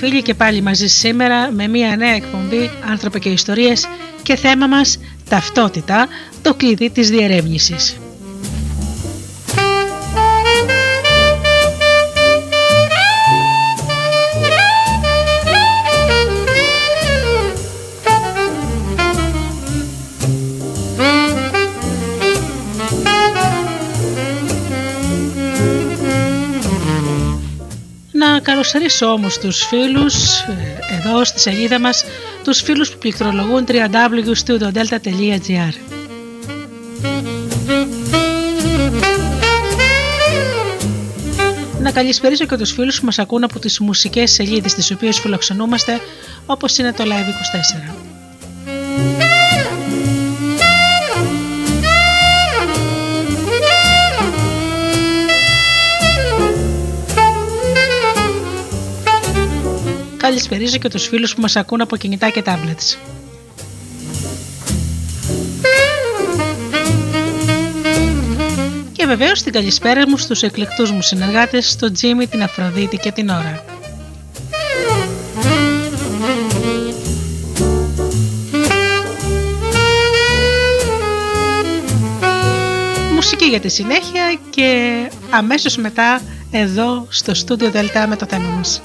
Φίλοι και πάλι μαζί σήμερα με μια νέα εκπομπή «Άνθρωπε και Ιστορίες» και θέμα μας «Ταυτότητα, το κλειδί της διερεύνησης». Καλωσορίσω όμως τους φίλους ε, εδώ στη σελίδα μας, τους φίλους που πληκτρολογούν www.studiodelta.gr Να καλησπερίσω και τους φίλους που μας ακούν από τις μουσικές σελίδες τις οποίες φιλοξενούμαστε όπως είναι το Live24. Καλησπερίζω και τους φίλους που μας ακούν από κινητά και tablets. Και βεβαίως την καλησπέρα μου στους εκλεκτούς μου συνεργάτες, τον Τζίμι, την Αφροδίτη και την Ωρα. Μουσική για τη συνέχεια και αμέσως μετά εδώ στο στούντιο Δελτά με το θέμα μας.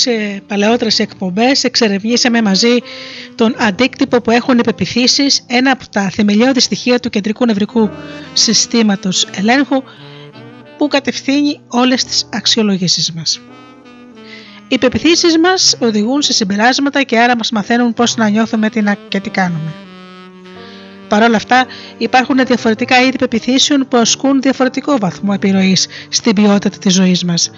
Σε παλαιότερες εκπομπές εξερευνήσαμε μαζί τον αντίκτυπο που έχουν οι πεπιθήσεις, ένα από τα θεμελιώδη στοιχεία του κεντρικού νευρικού συστήματος ελέγχου που κατευθύνει όλες τις αξιολογήσεις μας. Οι πεπιθήσεις μας οδηγούν σε συμπεράσματα και άρα μας μαθαίνουν πώς να νιώθουμε και τι κάνουμε. Παρ' όλα αυτά, υπάρχουν διαφορετικά είδη πεπιθήσεων που ασκούν διαφορετικό βαθμό επιρροής στην ποιότητα της ζωής μας.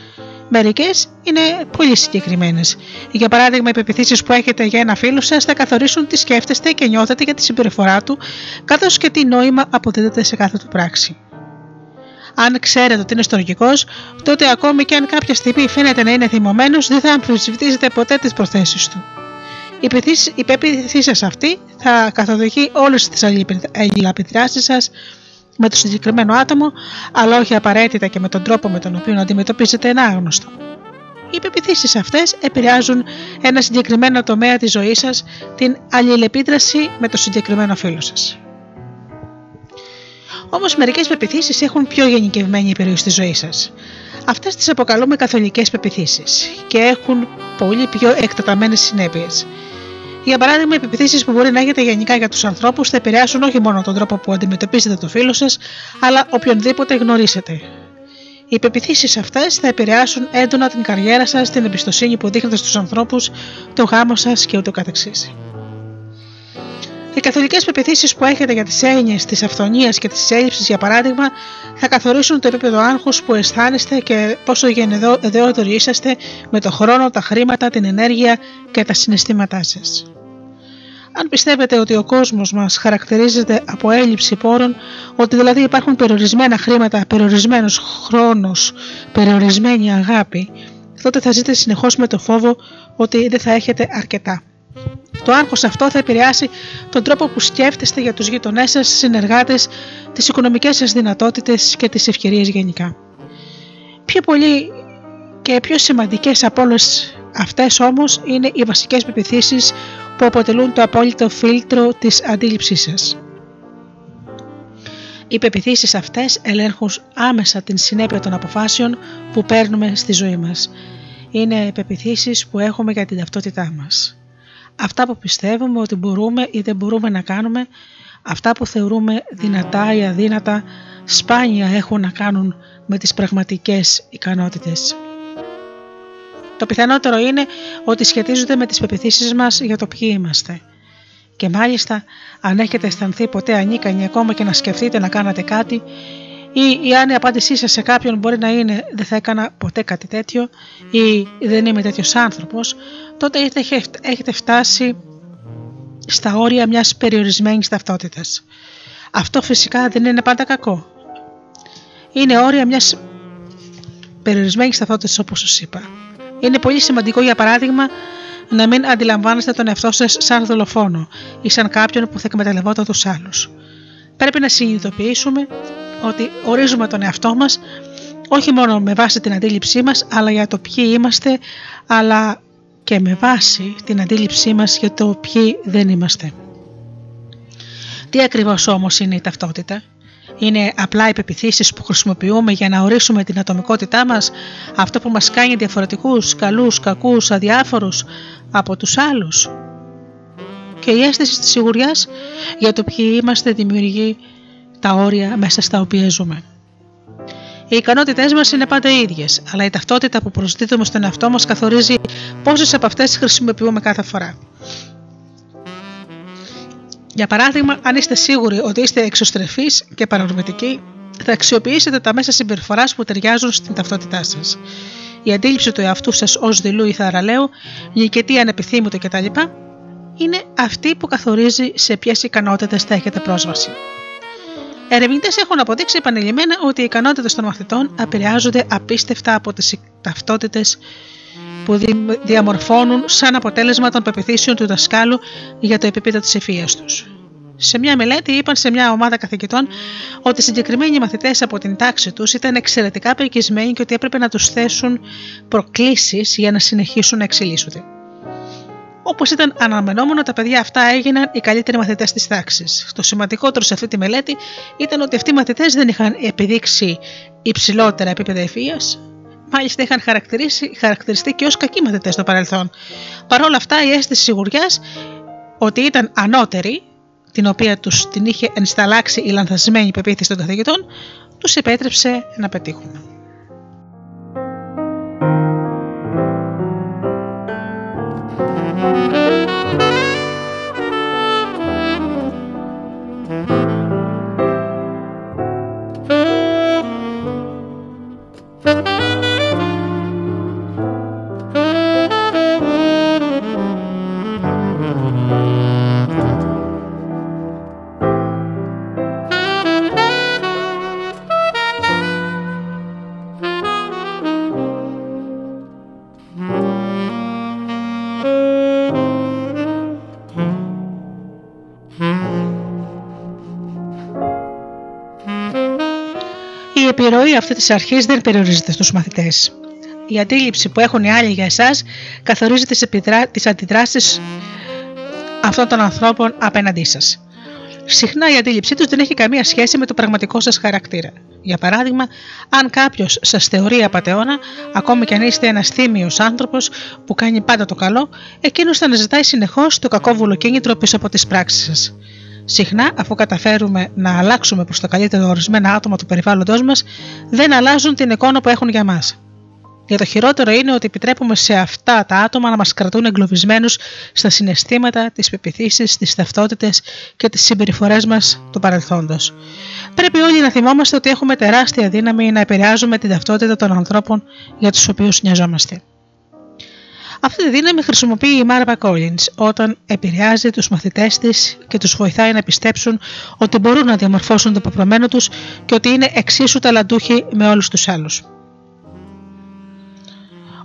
Μερικές είναι πολύ συγκεκριμένες. Για παράδειγμα, οι πεπιθήσεις που έχετε για ένα φίλο σας θα καθορίσουν τι σκέφτεστε και νιώθετε για τη συμπεριφορά του, καθώς και τι νόημα αποδίδεται σε κάθε του πράξη. Αν ξέρετε ότι είναι στοργικό, τότε ακόμη και αν κάποια στιγμή φαίνεται να είναι θυμωμένος, δεν θα αμφισβητήσετε ποτέ τις προθέσεις του. Η πεποίθηση σας αυτή θα καθοδηγεί όλες τις αλληλαπιδράσει σας με το συγκεκριμένο άτομο, αλλά όχι απαραίτητα και με τον τρόπο με τον οποίο αντιμετωπίζετε ένα άγνωστο. Οι πεπιθήσεις αυτές επηρεάζουν ένα συγκεκριμένο τομέα της ζωής σας, την αλληλεπίδραση με το συγκεκριμένο φίλο σας. Όμως, μερικές πεπιθήσεις έχουν πιο γενικευμένη επιρροή στη ζωή σας. Αυτές τις αποκαλούμε καθολικές πεπιθήσεις και έχουν πολύ πιο εκτεταμένες συνέπειες. Για παράδειγμα, οι επιθέσεις που μπορεί να έχετε γενικά για τους ανθρώπους θα επηρεάσουν όχι μόνο τον τρόπο που αντιμετωπίζετε το φίλο σας, αλλά οποιονδήποτε γνωρίσετε. Οι πεπιθήσει αυτές θα επηρεάσουν έντονα την καριέρα σας, την εμπιστοσύνη που δείχνετε στους ανθρώπους, το γάμο σας και ούτω καθεξής. Οι καθολικές πεπιθήσεις που έχετε για τις έννοιες της αυθονίας και της έλλειψης, για παράδειγμα, θα καθορίσουν το επίπεδο άγχους που αισθάνεστε και πόσο γενναιόδοροι είσαστε με το χρόνο, τα χρήματα, την ενέργεια και τα συναισθήματά σας. Αν πιστεύετε ότι ο κόσμος μας χαρακτηρίζεται από έλλειψη πόρων, ότι δηλαδή υπάρχουν περιορισμένα χρήματα, περιορισμένος χρόνος, περιορισμένη αγάπη, τότε θα ζείτε συνεχώς με το φόβο ότι δεν θα έχετε αρκετά. Το άγχος αυτό θα επηρεάσει τον τρόπο που σκέφτεστε για τους γείτονέ σας, συνεργάτες, τις οικονομικές σας δυνατότητες και τις ευκαιρίες γενικά. Πιο πολύ και πιο σημαντικές από όλες αυτές όμως είναι οι βασικές πεπιθήσεις που αποτελούν το απόλυτο φίλτρο της αντίληψής σας. Οι πεπιθήσεις αυτές ελέγχουν άμεσα την συνέπεια των αποφάσεων που παίρνουμε στη ζωή μας. Είναι πεπιθήσεις που έχουμε για την ταυτότητά μας αυτά που πιστεύουμε ότι μπορούμε ή δεν μπορούμε να κάνουμε, αυτά που θεωρούμε δυνατά ή αδύνατα, σπάνια έχουν να κάνουν με τις πραγματικές ικανότητες. Το πιθανότερο είναι ότι σχετίζονται με τις πεπιθήσεις μας για το ποιοι είμαστε. Και μάλιστα, αν έχετε αισθανθεί ποτέ ανίκανοι ακόμα και να σκεφτείτε να κάνετε κάτι, ή, αν η απάντησή σας σε κάποιον μπορεί να είναι δεν θα έκανα ποτέ κάτι τέτοιο ή δεν είμαι τέτοιος άνθρωπος, τότε έχετε φτάσει στα όρια μιας περιορισμένης ταυτότητας. Αυτό φυσικά δεν είναι πάντα κακό. Είναι όρια μιας περιορισμένης ταυτότητας όπως σας είπα. Είναι πολύ σημαντικό για παράδειγμα να μην αντιλαμβάνεστε τον εαυτό σας σαν δολοφόνο ή σαν κάποιον που θα εκμεταλλευόταν τους άλλους. Πρέπει να συνειδητοποιήσουμε ότι ορίζουμε τον εαυτό μας όχι μόνο με βάση την αντίληψή μας αλλά για το ποιοι είμαστε αλλά και με βάση την αντίληψή μας για το ποιοι δεν είμαστε. Τι ακριβώς όμως είναι η ταυτότητα; Είναι απλά οι πεπιθήσεις που χρησιμοποιούμε για να ορίσουμε την ατομικότητά μας, αυτό που μας κάνει διαφορετικούς, καλούς, κακούς, αδιάφορους από τους άλλους; Και η αίσθηση της σιγουριάς για το ποιοι είμαστε δημιουργεί τα όρια μέσα στα οποία ζούμε. Οι ικανότητές μας είναι πάντα οι ίδιες, αλλά η ταυτότητα που προσδίδουμε στον εαυτό μας καθορίζει πόσες από αυτές χρησιμοποιούμε κάθε φορά. Για παράδειγμα, αν είστε σίγουροι ότι είστε εξωστρεφείς και παρορμητικοί, θα αξιοποιήσετε τα μέσα συμπεριφοράς που ταιριάζουν στην ταυτότητά σας. Η αντίληψη του εαυτού σας ως δειλού ή θαραλέου, νικητή ανεπιθύμητο κτλ. είναι αυτή που καθορίζει σε ποιες ικανότητες θα έχετε πρόσβαση. Ερευνητές έχουν αποδείξει επανειλημμένα ότι οι ικανότητες των μαθητών επηρεάζονται απίστευτα από τις ταυτότητες που διαμορφώνουν σαν αποτέλεσμα των πεπιθήσεων του δασκάλου για το επίπεδο της ευφυία τους. Σε μια μελέτη είπαν σε μια ομάδα καθηγητών ότι οι συγκεκριμένοι μαθητές από την τάξη τους ήταν εξαιρετικά περικισμένοι και ότι έπρεπε να τους θέσουν προκλήσεις για να συνεχίσουν να εξελίσσονται. Όπως ήταν αναμενόμενο, τα παιδιά αυτά έγιναν οι καλύτεροι μαθητές της τάξης. Το σημαντικότερο σε αυτή τη μελέτη ήταν ότι αυτοί οι μαθητές δεν είχαν επιδείξει υψηλότερα επίπεδα ευφυία, μάλιστα είχαν χαρακτηριστεί και ως κακοί μαθητές στο παρελθόν. Παρ' όλα αυτά, η αίσθηση σιγουριάς ότι ήταν ανώτεροι, την οποία τους την είχε ενσταλλάξει η λανθασμένη πεποίθηση των καθηγητών, τους επέτρεψε να πετύχουν. Αυτή τη αρχή δεν περιορίζεται στους μαθητές. Η αντίληψη που έχουν οι άλλοι για εσάς καθορίζει τις επιδρα... αντιδράσεις αυτών των ανθρώπων απέναντί σας. Συχνά η αντίληψή τους δεν έχει καμία σχέση με το πραγματικό σας χαρακτήρα. Για παράδειγμα, αν κάποιος σας θεωρεί απαταιώνα, ακόμη και αν είστε ένας θύμιος άνθρωπος που κάνει πάντα το καλό, εκείνος θα αναζητάει συνεχώς το κακόβουλο κίνητρο πίσω από τις πράξεις σας. Συχνά, αφού καταφέρουμε να αλλάξουμε προς το καλύτερο ορισμένα άτομα του περιβάλλοντό μας, δεν αλλάζουν την εικόνα που έχουν για μας. Για το χειρότερο είναι ότι επιτρέπουμε σε αυτά τα άτομα να μας κρατούν εγκλωβισμένους στα συναισθήματα, τις πεπιθήσεις, τις ταυτότητες και τις συμπεριφορές μας του παρελθόντος. Πρέπει όλοι να θυμόμαστε ότι έχουμε τεράστια δύναμη να επηρεάζουμε την ταυτότητα των ανθρώπων για τους οποίους νοιαζόμαστε. Αυτή τη δύναμη χρησιμοποιεί η Μάρβα Collins όταν επηρεάζει τους μαθητές της και τους βοηθάει να πιστέψουν ότι μπορούν να διαμορφώσουν το πεπρωμένο τους και ότι είναι εξίσου ταλαντούχοι με όλους τους άλλους.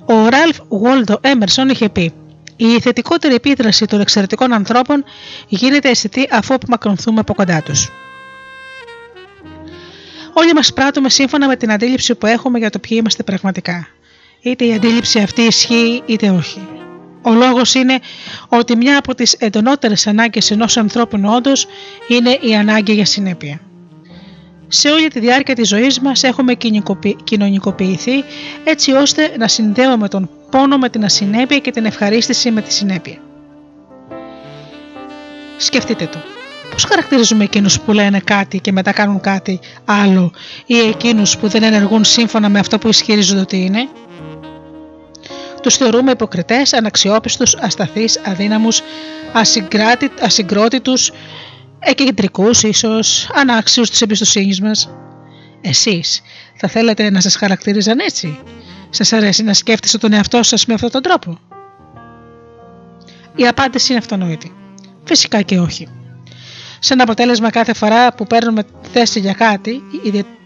Ο Ραλφ Βόλτο Έμερσον είχε πει «Η θετικότερη επίδραση των εξαιρετικών ανθρώπων γίνεται αισθητή αφού απομακρυνθούμε από κοντά τους». Όλοι μας πράττουμε σύμφωνα με την αντίληψη που έχουμε για το ποιοι είμαστε πραγματικά είτε η αντίληψη αυτή ισχύει είτε όχι. Ο λόγος είναι ότι μια από τις εντονότερες ανάγκες ενός ανθρώπινου όντως είναι η ανάγκη για συνέπεια. Σε όλη τη διάρκεια της ζωής μας έχουμε κοινωνικοποιηθεί έτσι ώστε να συνδέουμε τον πόνο με την ασυνέπεια και την ευχαρίστηση με τη συνέπεια. Σκεφτείτε το. Πώς χαρακτηρίζουμε εκείνους που λένε κάτι και μετά κάνουν κάτι άλλο ή εκείνους που δεν ενεργούν σύμφωνα με αυτό που ισχυρίζονται ότι είναι; Τους θεωρούμε υποκριτές, αναξιόπιστους, ασταθείς, αδύναμους, ασυγκρότητους, εκκεντρικούς ίσως, ανάξιους της εμπιστοσύνης μας. Εσείς θα θέλετε να σας χαρακτηρίζαν έτσι; Σας αρέσει να σκέφτεστε τον εαυτό σας με αυτόν τον τρόπο; Η απάντηση είναι αυτονόητη. Φυσικά και όχι. Σαν αποτέλεσμα, κάθε φορά που παίρνουμε θέση για κάτι,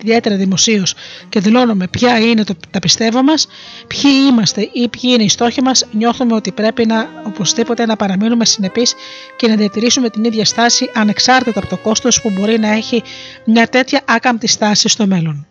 ιδιαίτερα δημοσίως, και δηλώνουμε ποια είναι το, τα πιστεύω μας, ποιοι είμαστε ή ποιοι είναι οι στόχοι μας, νιώθουμε ότι πρέπει να οπωσδήποτε να παραμείνουμε συνεπείς και να διατηρήσουμε την ίδια στάση ανεξάρτητα από το κόστος που μπορεί να έχει μια τέτοια άκαμπτη στάση στο μέλλον.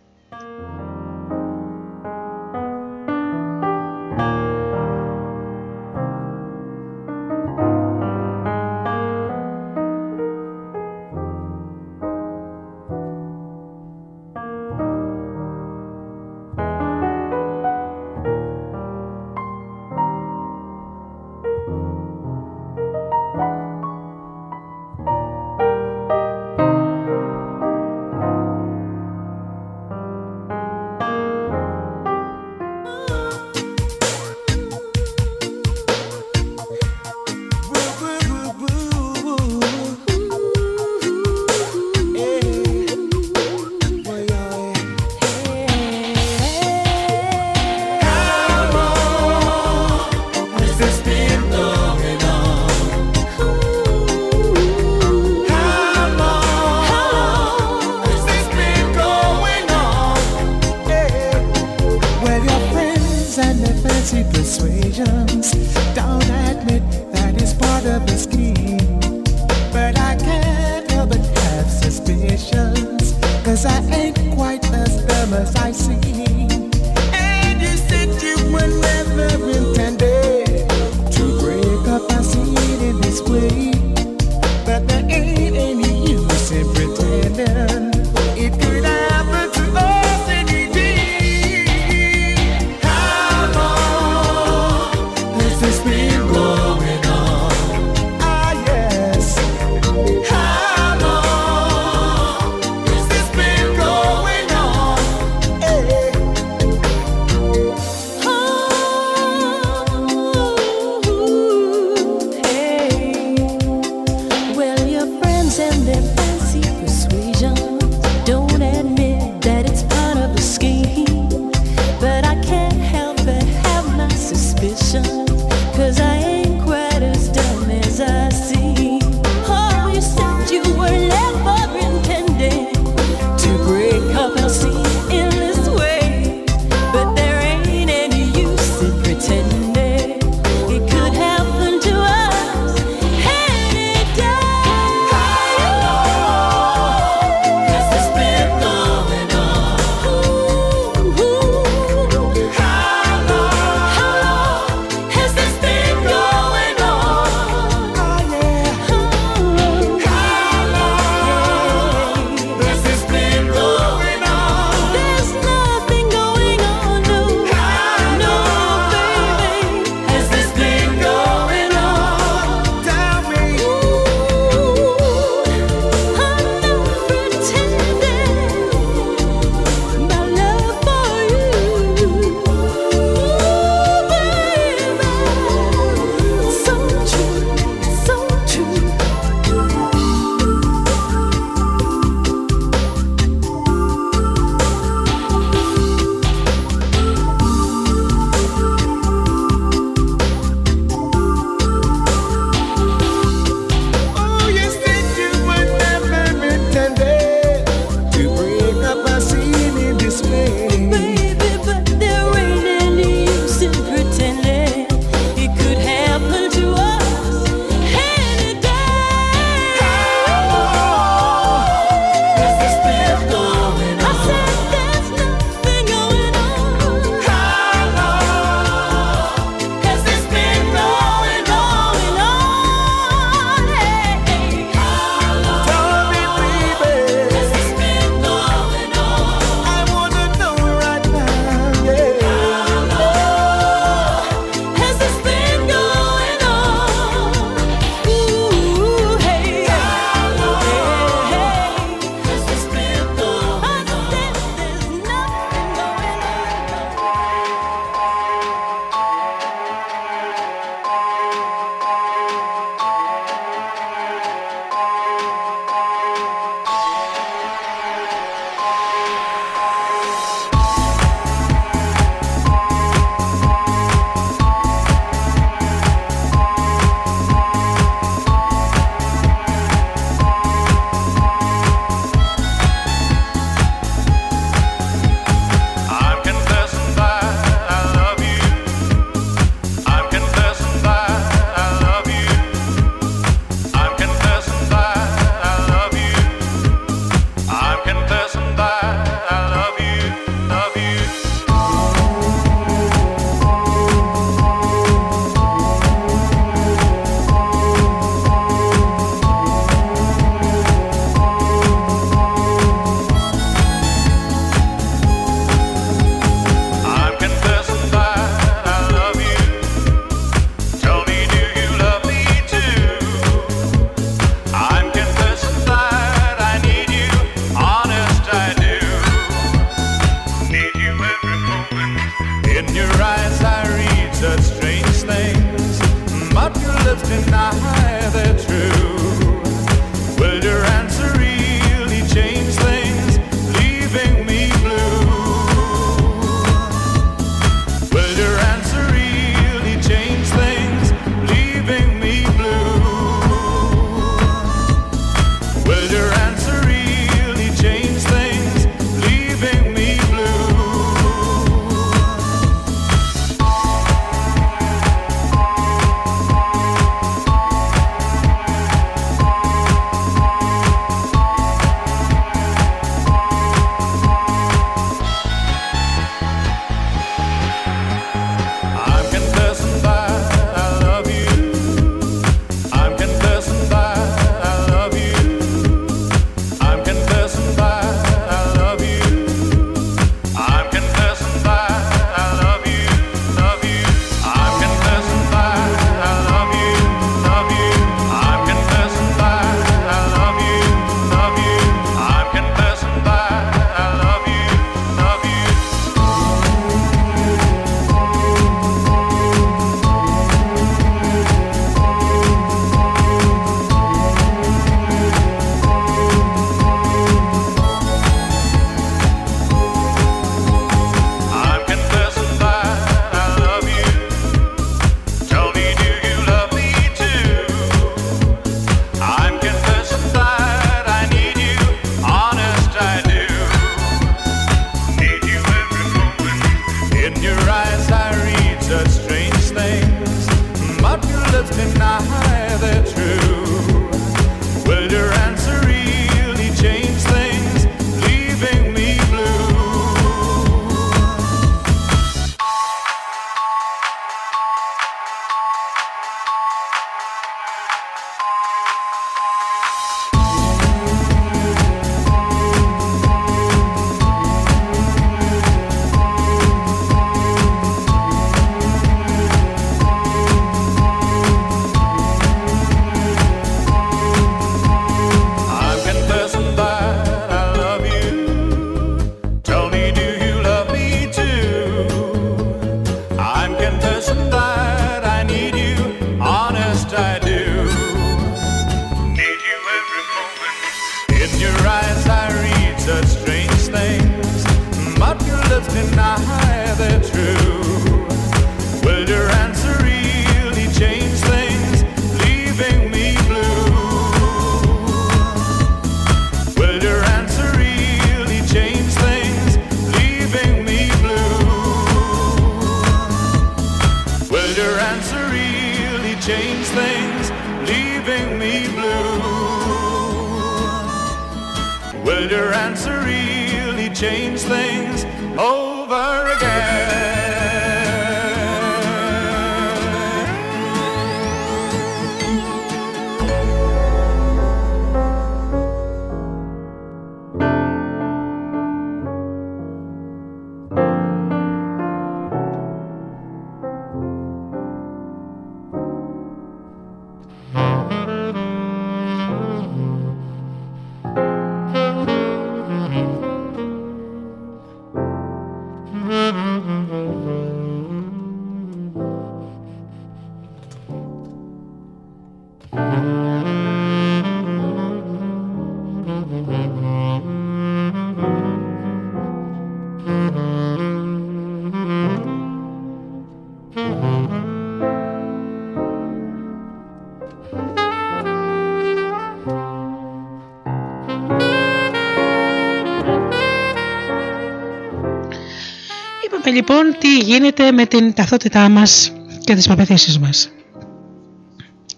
Λοιπόν τι γίνεται με την ταυτότητά μας και τις παπεθήσεις μας;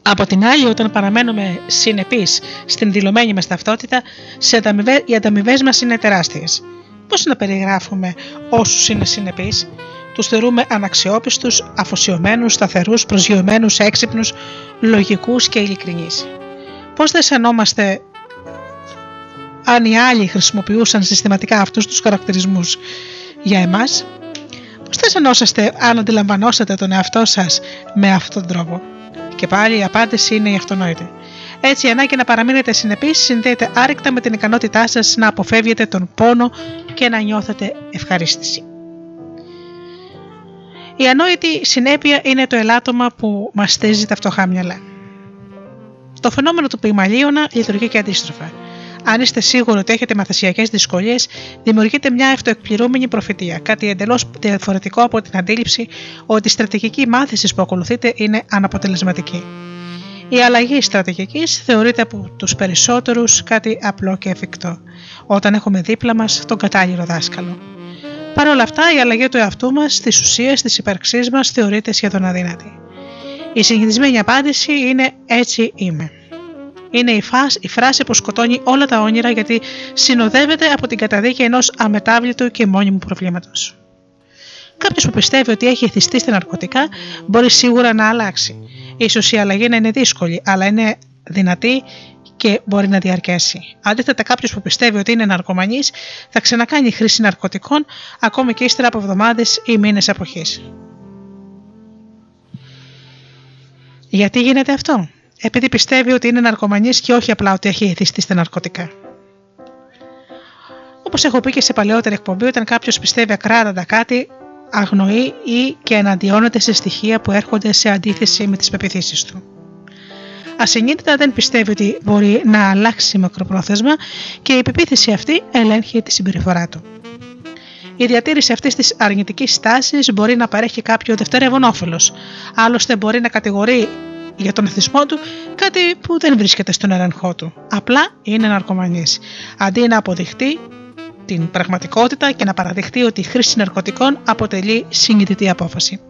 Από την άλλη, όταν παραμένουμε συνεπείς στην δηλωμένη μας ταυτότητα, σε οι ανταμοιβές μας είναι τεράστιες. Πώς να περιγράφουμε όσους είναι συνεπείς, τους θεωρούμε αναξιόπιστους, αφοσιωμένους, σταθερούς, προσγειωμένους, έξυπνους, λογικούς και ειλικρινείς. Πώς δεν αισθανόμαστε αν οι άλλοι χρησιμοποιούσαν συστηματικά αυτούς τους χαρακτηρισμούς για εμάς, Πώς θα αισθανόσαστε αν αντιλαμβανόσατε τον εαυτό σας με αυτόν τον τρόπο; Και πάλι η απάντηση είναι η αυτονόητη. Έτσι, η ανάγκη να παραμείνετε συνεπείς συνδέεται άρρηκτα με την ικανότητά σας να αποφεύγετε τον πόνο και να νιώθετε ευχαρίστηση. Η ανόητη συνέπεια είναι το ελάττωμα που μαστίζει τα φτωχά μυαλά. Το φαινόμενο του πυγμαλίωνα λειτουργεί και αντίστροφα. Αν είστε σίγουροι ότι έχετε μαθησιακές δυσκολίες, δημιουργείται μια αυτοεκπληρούμενη προφητεία, κάτι εντελώς διαφορετικό από την αντίληψη ότι η στρατηγική μάθησης που ακολουθείτε είναι αναποτελεσματική. Η αλλαγή στρατηγικής θεωρείται από τους περισσότερους κάτι απλό και εφικτό, όταν έχουμε δίπλα μας τον κατάλληλο δάσκαλο. Παρ' όλα αυτά, η αλλαγή του εαυτού μας, τη ουσία τη ύπαρξή μας, θεωρείται σχεδόν αδύνατη. Η συνηθισμένη απάντηση είναι Έτσι είμαι είναι η, φάση, η φράση που σκοτώνει όλα τα όνειρα γιατί συνοδεύεται από την καταδίκη ενός αμετάβλητου και μόνιμου προβλήματος. Κάποιος που πιστεύει ότι έχει εθιστεί στα ναρκωτικά μπορεί σίγουρα να αλλάξει. Ίσως η αλλαγή να είναι δύσκολη, αλλά είναι δυνατή και μπορεί να διαρκέσει. Αντίθετα, κάποιος που πιστεύει ότι είναι ναρκωμανής θα ξανακάνει χρήση ναρκωτικών ακόμη και ύστερα από εβδομάδες ή μήνες αποχής. Γιατί γίνεται αυτό, επειδή πιστεύει ότι είναι ναρκωμανής και όχι απλά ότι έχει εθιστεί στα ναρκωτικά. Όπως έχω πει και σε παλαιότερη εκπομπή, όταν κάποιος πιστεύει ακράδαντα κάτι, αγνοεί ή και εναντιώνεται σε στοιχεία που έρχονται σε αντίθεση με τις πεπιθήσεις του. Ασυνείδητα δεν πιστεύει ότι μπορεί να αλλάξει μακροπρόθεσμα και η πεποίθηση αυτή ελέγχει τη συμπεριφορά του. Η διατήρηση αυτής της αρνητικής στάσης μπορεί να παρέχει κάποιο δευτερεύον όφελος. Άλλωστε, μπορεί να κατηγορεί για τον εθισμό του κάτι που δεν βρίσκεται στον έλεγχό του. Απλά είναι ναρκωμανής. Αντί να αποδειχτεί την πραγματικότητα και να παραδειχτεί ότι η χρήση ναρκωτικών αποτελεί συνειδητή απόφαση.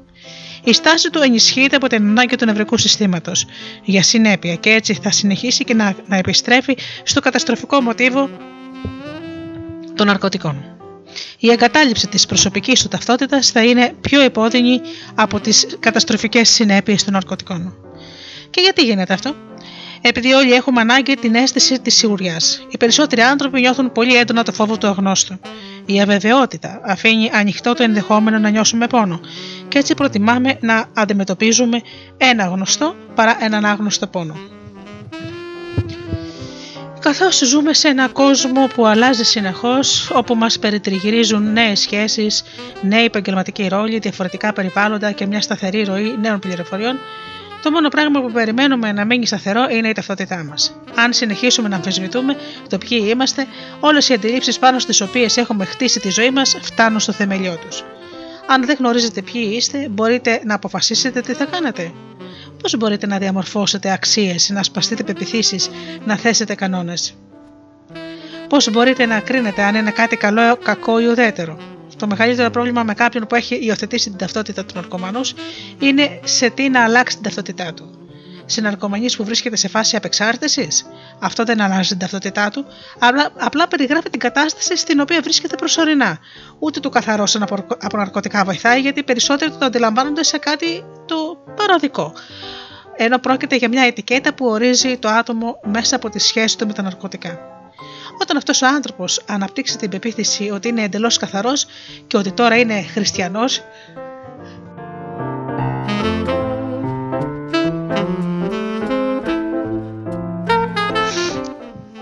Η στάση του ενισχύεται από την ανάγκη του νευρικού συστήματος για συνέπεια και έτσι θα συνεχίσει και να, να επιστρέφει στο καταστροφικό μοτίβο των ναρκωτικών. Η εγκατάλειψη της προσωπικής του ταυτότητας θα είναι πιο επώδυνη από τις καταστροφικές συνέπειες των ναρκωτικών. Και γιατί γίνεται αυτό, επειδή όλοι έχουμε ανάγκη την αίσθηση της σιγουριάς. Οι περισσότεροι άνθρωποι νιώθουν πολύ έντονα το φόβο του αγνώστου. Η αβεβαιότητα αφήνει ανοιχτό το ενδεχόμενο να νιώσουμε πόνο, και έτσι προτιμάμε να αντιμετωπίζουμε ένα γνωστό παρά έναν άγνωστο πόνο. Καθώς ζούμε σε ένα κόσμο που αλλάζει συνεχώς, όπου μας περιτριγυρίζουν νέες σχέσεις, νέοι επαγγελματικοί ρόλοι, διαφορετικά περιβάλλοντα και μια σταθερή ροή νέων πληροφοριών, Το μόνο πράγμα που περιμένουμε να μείνει σταθερό είναι η ταυτότητά μας. Αν συνεχίσουμε να αμφισβητούμε το ποιοι είμαστε, όλες οι αντιλήψεις πάνω στις οποίες έχουμε χτίσει τη ζωή μας φτάνουν στο θεμελιό τους. Αν δεν γνωρίζετε ποιοι είστε, μπορείτε να αποφασίσετε τι θα κάνετε. Πώς μπορείτε να διαμορφώσετε αξίες, να σπαστείτε πεπιθήσεις, να θέσετε κανόνες. Πώς μπορείτε να κρίνετε αν είναι κάτι καλό, κακό ή ουδέτερο. Το μεγαλύτερο πρόβλημα με κάποιον που έχει υιοθετήσει την ταυτότητα του ναρκωμανού είναι σε τι να αλλάξει την ταυτότητά του. Σε ναρκωμανή που βρίσκεται σε φάση απεξάρτησης, αυτό δεν αλλάζει την ταυτότητά του, απλά, απλά περιγράφει την κατάσταση στην οποία βρίσκεται προσωρινά. Ούτε του καθαρώσαν από, από ναρκωτικά βοηθάει, γιατί περισσότεροι το αντιλαμβάνονται σε κάτι το παροδικό. Ενώ πρόκειται για μια ετικέτα που ορίζει το άτομο μέσα από τη σχέση του με τα ναρκωτικά. Όταν αυτός ο άνθρωπος αναπτύξει την πεποίθηση ότι είναι εντελώς καθαρός και ότι τώρα είναι χριστιανός,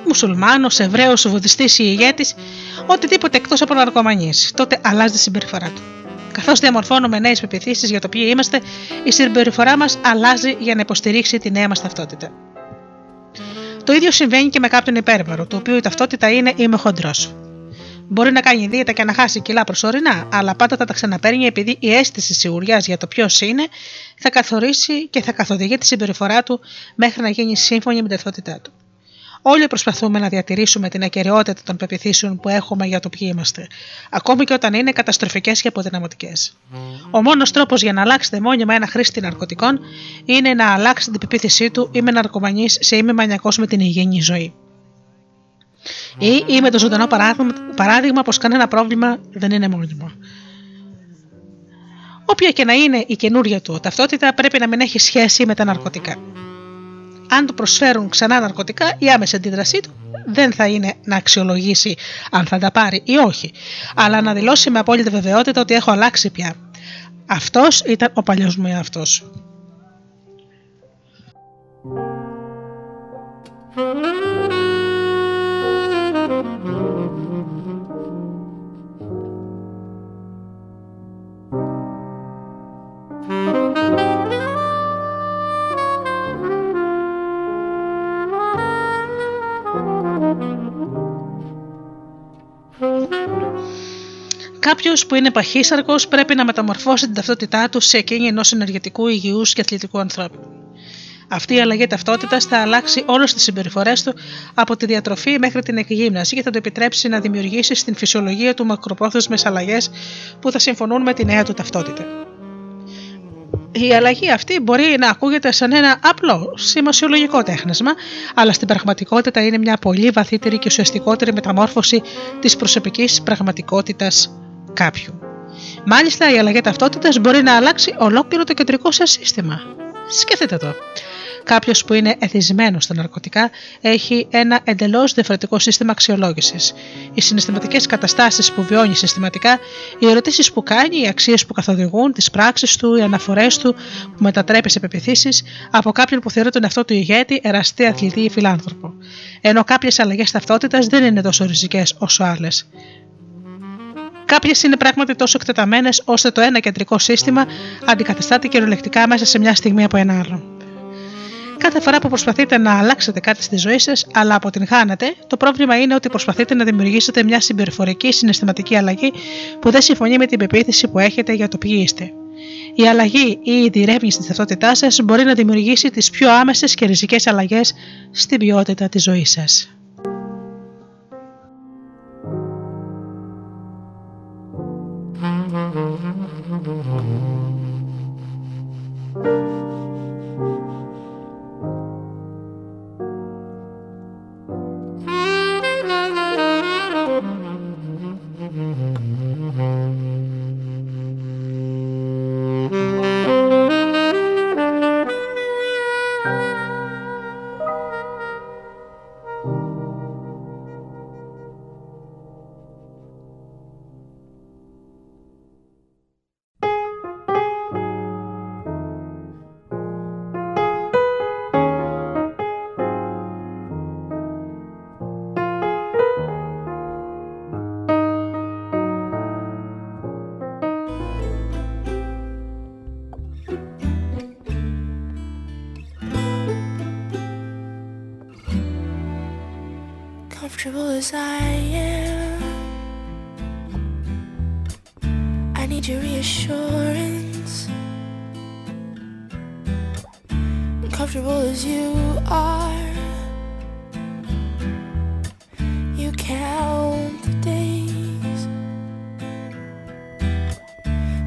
μουσουλμάνος, Εβραίος, Βουδιστής ή ηγέτης, οτιδήποτε εκτός από ναρκωμανίες, τότε αλλάζει τη συμπεριφορά του. Καθώς διαμορφώνουμε νέες πεπιθήσεις για το ποιοι είμαστε, η συμπεριφορά μας αλλάζει για να υποστηρίξει τη νέα μας ταυτότητα. Το ίδιο συμβαίνει και με κάποιον υπέρβαρο, το οποίο η ταυτότητα είναι είμαι χοντρό. Μπορεί να κάνει δίαιτα και να χάσει κιλά προσωρινά, αλλά πάντα θα τα ξαναπαίρνει επειδή η αίσθηση σιγουριάς για το ποιος είναι θα καθορίσει και θα καθοδηγεί τη συμπεριφορά του μέχρι να γίνει σύμφωνη με την ταυτότητά του. Όλοι προσπαθούμε να διατηρήσουμε την ακαιρεότητα των πεπιθήσεων που έχουμε για το ποιοι είμαστε, ακόμη και όταν είναι καταστροφικές και αποδυναματικέ. Ο μόνος τρόπος για να αλλάξετε μόνιμα ένα χρήστη ναρκωτικών είναι να αλλάξετε την πεποίθησή του είμαι ναρκωμανής σε είμαι μανιακός με την υγιεινή ζωή. Ή είμαι το ζωντανό παράδειγμα, παράδειγμα πως κανένα πρόβλημα δεν είναι μόνιμο. Όποια και να είναι η καινούρια του ταυτότητα πρέπει να μην έχει σχέση με τα ναρκωτικά αν του προσφέρουν ξανά ναρκωτικά, η άμεση αντίδρασή του δεν θα είναι να αξιολογήσει αν θα τα πάρει ή όχι, αλλά να δηλώσει με απόλυτη βεβαιότητα ότι έχω αλλάξει πια. Αυτός ήταν ο παλιός μου εαυτός. Κάποιος που είναι παχύσαρκος πρέπει να μεταμορφώσει την ταυτότητά του σε εκείνη ενός ενεργετικού, υγιούς και αθλητικού ανθρώπου. Αυτή η αλλαγή ταυτότητας θα αλλάξει όλες τις συμπεριφορές του από τη διατροφή μέχρι την εκγύμναση και θα του επιτρέψει να δημιουργήσει στην φυσιολογία του μακροπρόθεσμες αλλαγές που θα συμφωνούν με τη νέα του ταυτότητα. Η αλλαγή αυτή μπορεί να ακούγεται σαν ένα απλό σημασιολογικό τέχνασμα, αλλά στην πραγματικότητα είναι μια πολύ βαθύτερη και ουσιαστικότερη μεταμόρφωση της προσωπικής πραγματικότητας κάποιου. Μάλιστα, η αλλαγή ταυτότητας μπορεί να αλλάξει ολόκληρο το κεντρικό σας σύστημα. Σκεφτείτε το. Κάποιος που είναι εθισμένος στα ναρκωτικά έχει ένα εντελώς διαφορετικό σύστημα αξιολόγησης. Οι συναισθηματικές καταστάσεις που βιώνει συστηματικά, οι ερωτήσεις που κάνει, οι αξίες που καθοδηγούν, τις πράξεις του, οι αναφορές του που μετατρέπει σε πεπιθήσεις από κάποιον που θεωρεί τον εαυτό του ηγέτη, εραστή αθλητή ή φιλάνθρωπο. Ενώ κάποιες αλλαγές ταυτότητας δεν είναι τόσο ριζικές όσο άλλες. Κάποιες είναι πράγματι τόσο εκτεταμένες ώστε το ένα κεντρικό σύστημα αντικαθιστάται κυριολεκτικά μέσα σε μια στιγμή από ένα άλλο. Κάθε φορά που προσπαθείτε να αλλάξετε κάτι στη ζωή σας, αλλά αποτυγχάνετε, το πρόβλημα είναι ότι προσπαθείτε να δημιουργήσετε μια συμπεριφορική συναισθηματική αλλαγή που δεν συμφωνεί με την πεποίθηση που έχετε για το ποιοι είστε. Η αλλαγή ή η διερεύνηση της ταυτότητάς σας μπορεί να δημιουργήσει τις πιο άμεσες και ριζικές αλλαγές στην ποιότητα της ζωής σας. Comfortable as I am. I need your reassurance. Comfortable as you are, you count the days.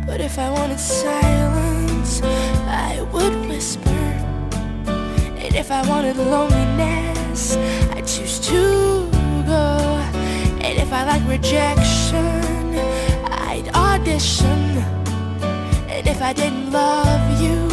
But if I wanted silence, I would whisper. And if I wanted loneliness, I choose to if I like rejection, I'd audition. And if I didn't love you,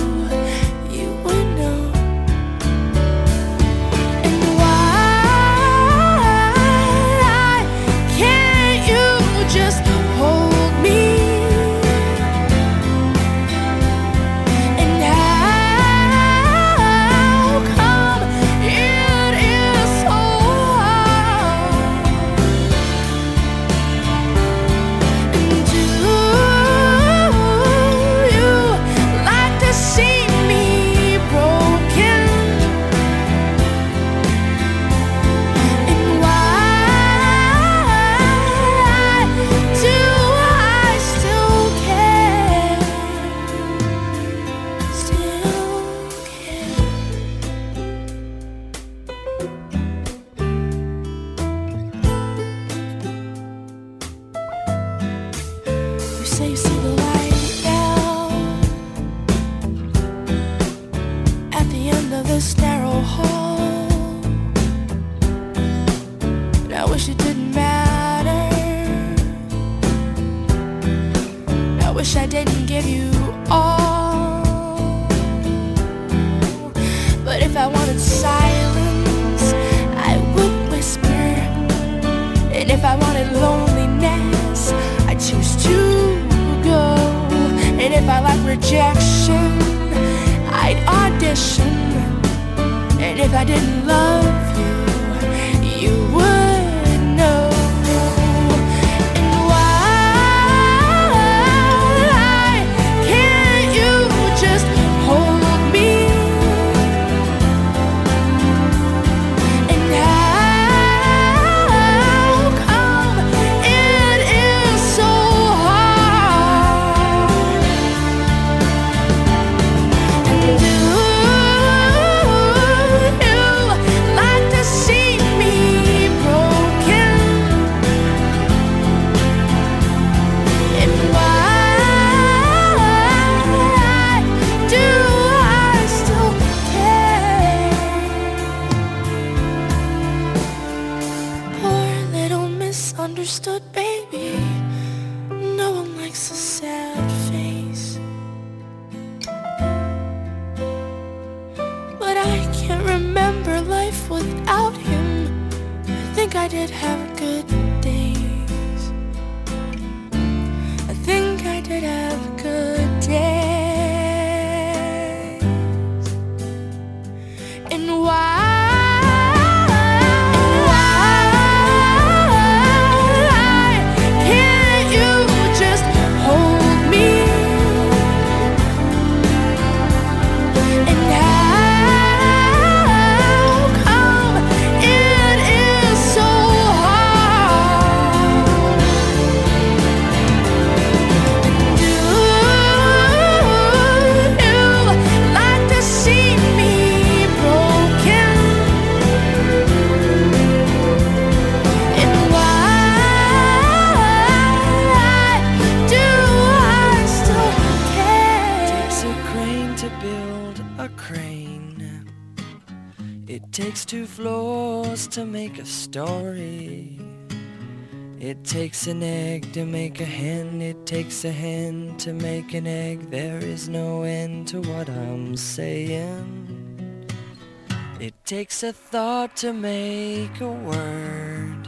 It takes an egg to make a hen. It takes a hen to make an egg. There is no end to what I'm saying. It takes a thought to make a word.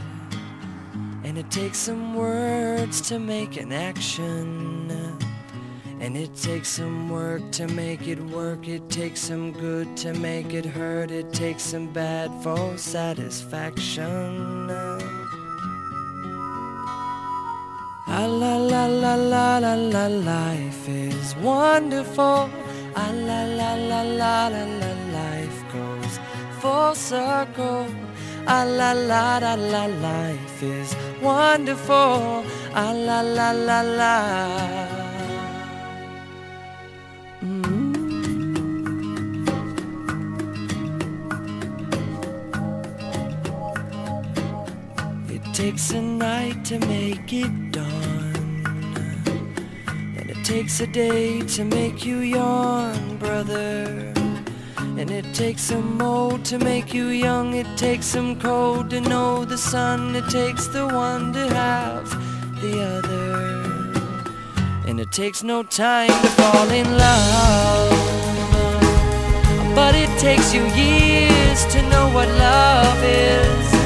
And it takes some words to make an action. And it takes some work to make it work. It takes some good to make it hurt. It takes some bad for satisfaction. Ah la la la la la la life is wonderful. Ah la la la la la la life goes full circle. Ah la la la la, life is wonderful. Ah la la la la. Takes a night to make it dawn, and it takes a day to make you yawn, brother. And it takes some old to make you young. It takes some cold to know the sun. It takes the one to have the other. And it takes no time to fall in love. But it takes you years to know what love is.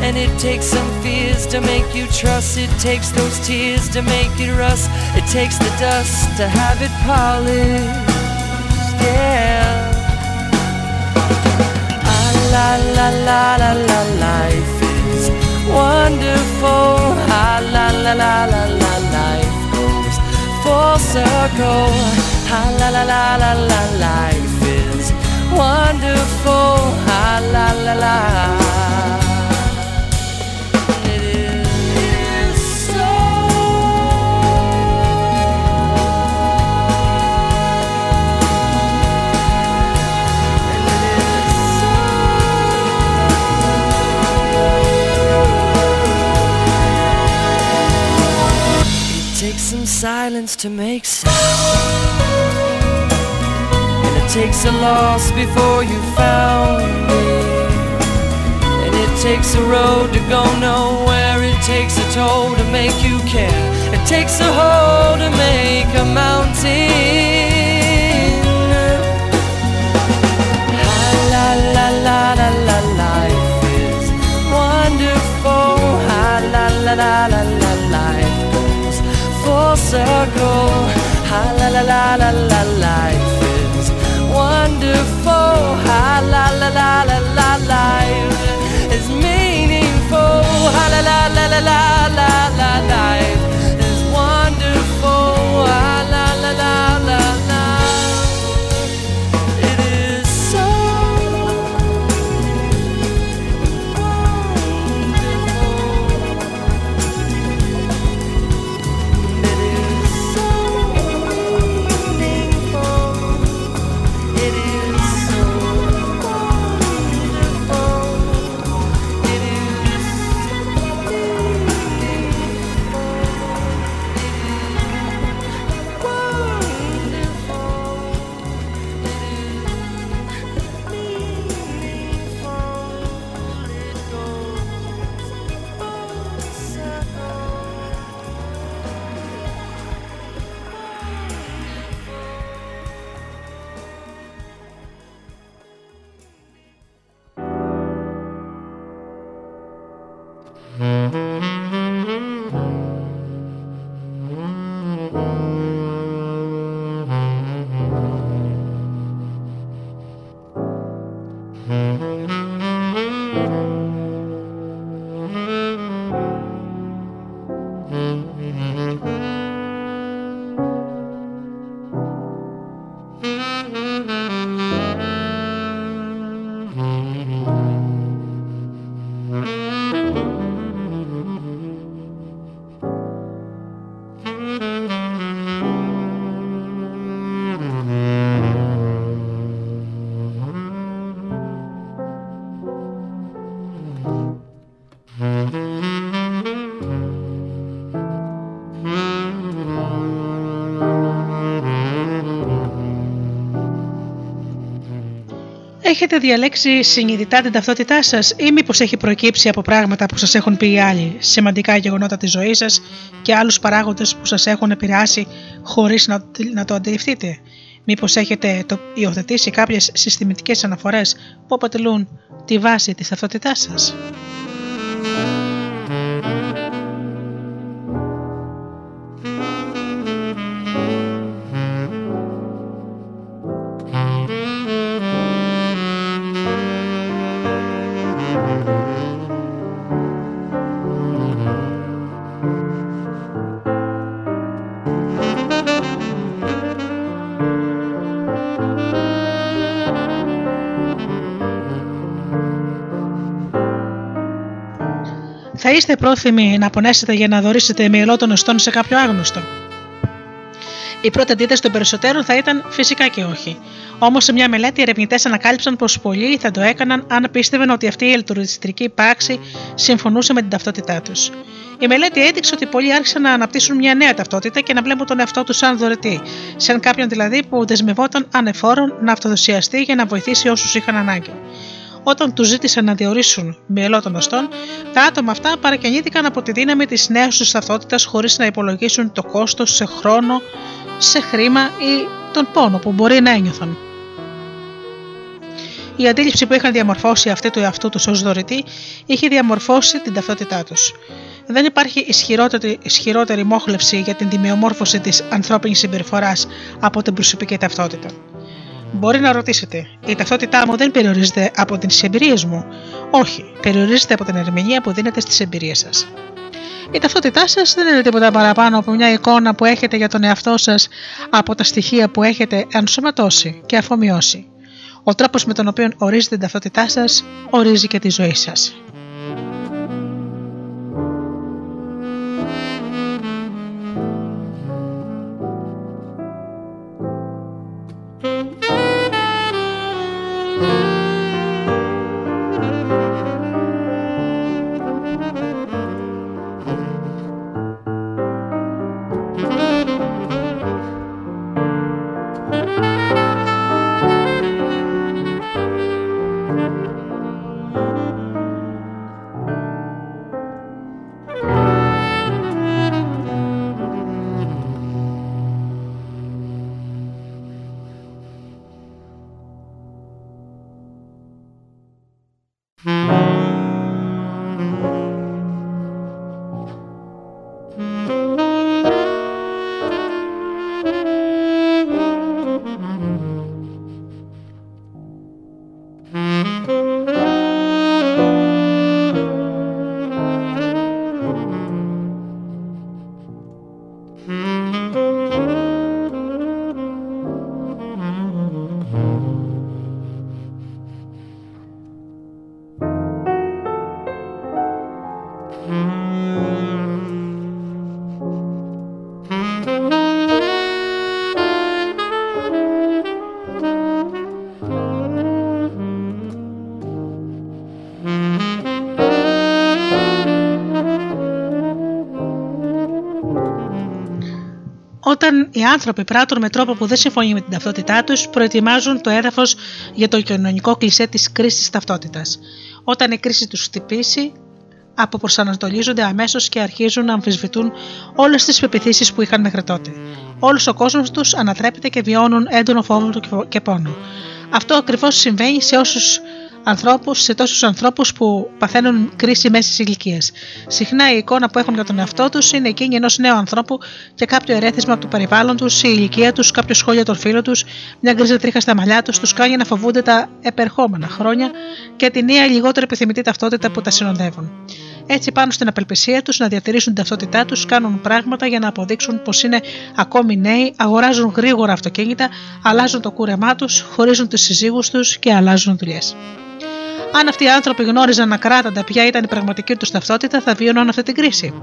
And it takes some fears to make you trust. It takes those tears to make it rust. It takes the dust to have it polished. Yeah la la la la la life is wonderful ah la la la la la life goes full circle ah la la la la la life is wonderful ah la la la silence to make sound. And it takes a loss before you found me. And it takes a road to go nowhere. It takes a toll to make you care. It takes a hole to make a mountain. La la la la la life is wonderful. La la la la circle. Ha la la la la la life is wonderful. Ha la la la la la life is meaningful. Ha la la la la la la la Έχετε διαλέξει συνειδητά την ταυτότητά σας ή μήπως έχει προκύψει από πράγματα που σας έχουν πει οι άλλοι, σημαντικά γεγονότα της ζωής σας και άλλους παράγοντες που σας έχουν επηρεάσει χωρίς να, να το αντιληφθείτε; Μήπως έχετε το, υιοθετήσει κάποιες συστηματικέ αναφορές που αποτελούν τη βάση της ταυτότητάς σας; Είστε πρόθυμοι να πονέσετε για να δωρήσετε με των οστών σε κάποιο άγνωστο. Η πρώτη αντίθεση των περισσότερων θα ήταν φυσικά και όχι. Όμως, σε μια μελέτη, οι ερευνητές ανακάλυψαν πως πολλοί θα το έκαναν αν πίστευαν ότι αυτή η ελτουριστική πράξη συμφωνούσε με την ταυτότητά τους. Η μελέτη έδειξε ότι πολλοί άρχισαν να αναπτύσσουν μια νέα ταυτότητα και να βλέπουν τον εαυτό τους σαν δωρετή, σαν κάποιον δηλαδή που δεσμευόταν ανεφόρον να αυτοδοσιαστεί για να βοηθήσει όσους είχαν ανάγκη. Όταν τους ζήτησαν να διορίσουν μυελό των οστών, τα άτομα αυτά παρακινήθηκαν από τη δύναμη της νέας τους ταυτότητα χωρίς να υπολογίσουν το κόστος σε χρόνο, σε χρήμα ή τον πόνο που μπορεί να ένιωθαν. Η αντίληψη που είχαν διαμορφώσει αυτοί του εαυτού τους ως δωρητή είχε διαμορφώσει την ταυτότητά τους. Δεν υπάρχει ισχυρότερη, ισχυρότερη μόχλευση για την τιμιομόρφωση της ανθρώπινης συμπεριφοράς από την προσωπική ταυτότητα. Μπορεί να ρωτήσετε, η ταυτότητά μου δεν περιορίζεται από τις εμπειρίες μου; Όχι, περιορίζεται από την ερμηνεία που δίνετε στις εμπειρίες σας. Η ταυτότητά σας δεν είναι τίποτα παραπάνω από μια εικόνα που έχετε για τον εαυτό σας από τα στοιχεία που έχετε ενσωματώσει και αφομοιώσει. Ο τρόπος με τον οποίο ορίζετε την ταυτότητά σας ορίζει και τη ζωή σας. Όταν οι άνθρωποι πράττουν με τρόπο που δεν συμφωνεί με την ταυτότητά τους, προετοιμάζουν το έδαφος για το κοινωνικό κλισέ της κρίσης ταυτότητας. Όταν η κρίση τους χτυπήσει, αποπροσανατολίζονται αμέσως και αρχίζουν να αμφισβητούν όλες τις πεπιθήσεις που είχαν μέχρι τότε. Όλος ο κόσμος τους ανατρέπεται και βιώνουν έντονο φόβο και πόνο. Αυτό ακριβώς συμβαίνει σε όσους ανθρώπους, σε τόσους ανθρώπους που παθαίνουν κρίση μέσης ηλικίας. Συχνά η εικόνα που έχουν για τον εαυτό τους είναι εκείνη ενός νέου ανθρώπου και κάποιο ερέθισμα του περιβάλλον η ηλικία τους, κάποιο σχόλιο των φίλων τους, μια γκρίζα τρίχα στα μαλλιά τους, τους κάνει να φοβούνται τα επερχόμενα χρόνια και τη νέα λιγότερο επιθυμητή ταυτότητα που τα συνοδεύουν. Έτσι, πάνω στην απελπισία τους να διατηρήσουν την ταυτότητά τους, κάνουν πράγματα για να αποδείξουν πως είναι ακόμη νέοι, αγοράζουν γρήγορα αυτοκίνητα, αλλάζουν το κούρεμά τους, χωρίζουν του συζύγους τους και αλλάζουν δουλειές. Αν αυτοί οι άνθρωποι γνώριζαν ακράταντα ποια ήταν η πραγματική τους ταυτότητα, θα βίωναν αυτή την κρίση.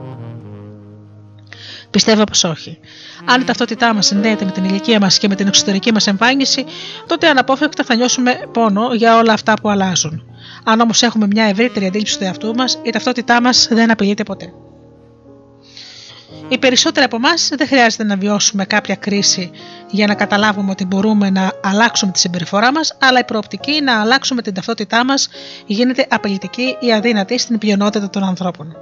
Πιστεύω πως όχι. Αν η ταυτότητά μας συνδέεται με την ηλικία μας και με την εξωτερική μας εμφάνιση, τότε αναπόφευκτα θα νιώσουμε πόνο για όλα αυτά που αλλάζουν. Αν όμως έχουμε μια ευρύτερη αντίληψη του εαυτού μας, η ταυτότητά μας δεν απειλείται ποτέ. Οι περισσότεροι από εμάς δεν χρειάζεται να βιώσουμε κάποια κρίση για να καταλάβουμε ότι μπορούμε να αλλάξουμε τη συμπεριφορά μας, αλλά η προοπτική να αλλάξουμε την ταυτότητά μας γίνεται απειλητική ή αδύνατη στην πλειονότητα των ανθρώπων.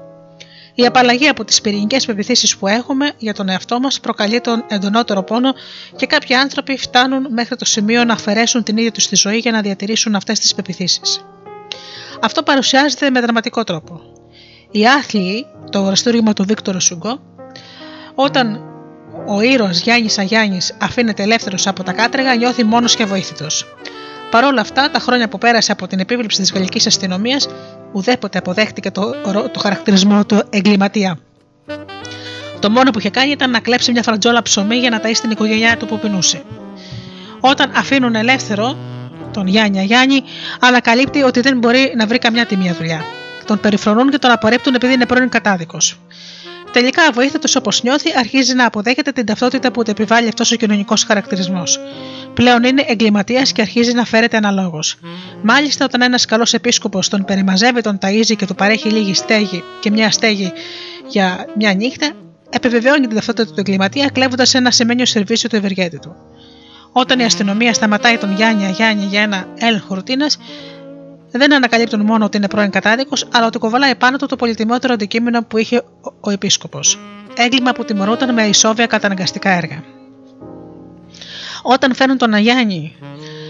Η απαλλαγή από τις πυρηνικές πεπιθήσεις που έχουμε για τον εαυτό μας προκαλεί τον εντονότερο πόνο και κάποιοι άνθρωποι φτάνουν μέχρι το σημείο να αφαιρέσουν την ίδια τους τη ζωή για να διατηρήσουν αυτές τις πεπιθήσεις. Αυτό παρουσιάζεται με δραματικό τρόπο. Οι άθλιοι, το γραστούργημα του Βίκτορο Σουγκό, όταν ο ήρωας Γιάννης Αγιάννης αφήνεται ελεύθερος από τα κάτρεγα, νιώθει μόνος και βοήθητος. Παρ' όλα αυτά, τα χρόνια που πέρασε από την επίβλεψη της γαλλικής αστυνομίας, ουδέποτε αποδέχτηκε το, το χαρακτηρισμό του εγκληματία. Το μόνο που είχε κάνει ήταν να κλέψει μια φραντζόλα ψωμί για να ταΐσει την οικογένειά του που πεινούσε. Όταν αφήνουν ελεύθερο τον Γιάννη Γιάννη, ανακαλύπτει ότι δεν μπορεί να βρει καμιά τιμία δουλειά. τον περιφρονούν και τον απορρίπτουν επειδή είναι πρώην κατάδικος. Τελικά, αβοήθητο όπως νιώθει, αρχίζει να αποδέχεται την ταυτότητα που του επιβάλλει αυτός ο κοινωνικός χαρακτηρισμός. Πλέον είναι εγκληματίας και αρχίζει να φέρεται αναλόγως. Μάλιστα, όταν ένας καλός επίσκοπος τον περιμαζεύει, τον ταΐζει και του παρέχει λίγη στέγη και μια στέγη για μια νύχτα, επιβεβαιώνει την ταυτότητα του εγκληματία κλέβοντας ένα σημαίνιο σερβίσιο του ευεργέτη του. Όταν η αστυνομία σταματάει τον Γιάννη Αγιάννη για ένα έλεγχο ρουτίνας, δεν ανακαλύπτουν μόνο ότι είναι πρώην κατάδικος, αλλά ότι κοβαλάει πάνω του το πολυτιμότερο αντικείμενο που είχε ο επίσκοπος. Έγκλημα που τιμωρούταν με ισόβια καταναγκαστικά έργα. Όταν φέρνουν τον Αγιάννη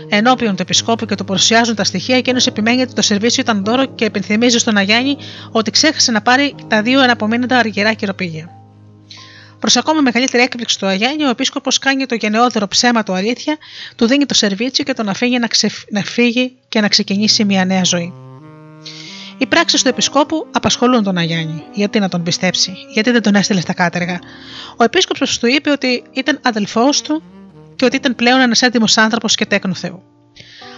ενώπιον του επισκόπου και του παρουσιάζουν τα στοιχεία, εκείνος επιμένει ότι το σερβίσιο ήταν δώρο και επιθυμίζει στον Αγιάννη ότι ξέχασε να πάρει τα δύο εναπομείνοντα αργυρά κυροπήγια. Προ ακόμα μεγαλύτερη έκπληξη του Αγιάννη, ο επίσκοπος κάνει το γενναιόδωρο ψέμα του αλήθεια, του δίνει το σερβίτσιο και τον αφήνει να, να φύγει και να ξεκινήσει μια νέα ζωή. Οι πράξεις του επισκόπου απασχολούν τον Αγιάννη. Γιατί να τον πιστέψει, γιατί δεν τον έστειλε στα κάτεργα; Ο επίσκοπος του είπε ότι ήταν αδελφός του και ότι ήταν πλέον ένας έντιμος άνθρωπος και τέκνο Θεού.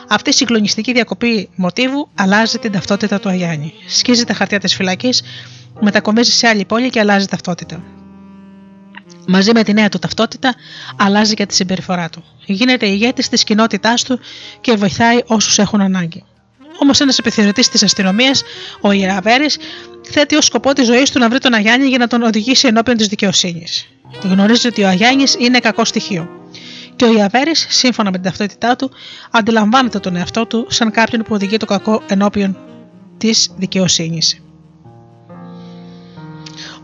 Αυτή η συγκλονιστική διακοπή μοτίβου αλλάζει την ταυτότητα του Αγιάννη. Σκίζει τα χαρτιά της φυλακής, μετακομίζει σε άλλη πόλη και αλλάζει ταυτότητα. Μαζί με τη νέα του ταυτότητα, αλλάζει και τη συμπεριφορά του. Γίνεται ηγέτης της κοινότητάς του και βοηθάει όσους έχουν ανάγκη. Όμως, ένας επιθεωρητής της αστυνομίας, ο Ιεραβέρη, θέτει ως σκοπό τη ζωή του να βρει τον Αγιάννη για να τον οδηγήσει ενώπιον της δικαιοσύνης. Γνωρίζει ότι ο Αγιάννης είναι κακό στοιχείο. Και ο Ιαβέρη, σύμφωνα με την ταυτότητά του, αντιλαμβάνεται τον εαυτό του σαν κάποιον που οδηγεί το κακό ενώπιον της δικαιοσύνης.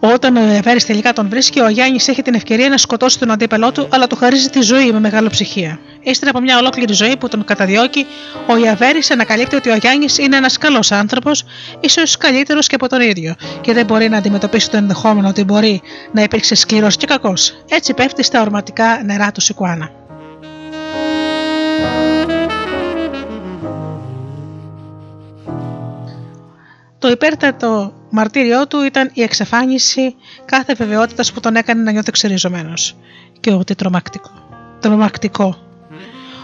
Όταν ο Ιαβέρη τελικά τον βρίσκει, ο Γιάννης έχει την ευκαιρία να σκοτώσει τον αντίπαλό του, αλλά του χαρίζει τη ζωή με μεγάλο ψυχία. Ύστερα από μια ολόκληρη ζωή που τον καταδιώκει, ο Ιαβέρης ανακαλύπτει ότι ο Γιάννης είναι ένας καλός άνθρωπος, ίσως καλύτερος και από τον ίδιο, και δεν μπορεί να αντιμετωπίσει το ενδεχόμενο ότι μπορεί να υπήρξε σκληρός και κακός. Έτσι πέφτει στα ορματικά νερά του Σικουάνα. Το υπέρτατο μαρτύριό του ήταν η εξαφάνιση κάθε βεβαιότητας που τον έκανε να νιώθει εξοριζωμένος και ότι τρομακτικό. τρομακτικό.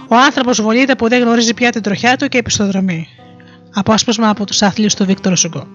Ο άνθρωπος βολείται που δεν γνωρίζει πια την τροχιά του και επιστοδρομεί. Απόσπασμα από τους άθλιους του Βίκτορο Σουγκό.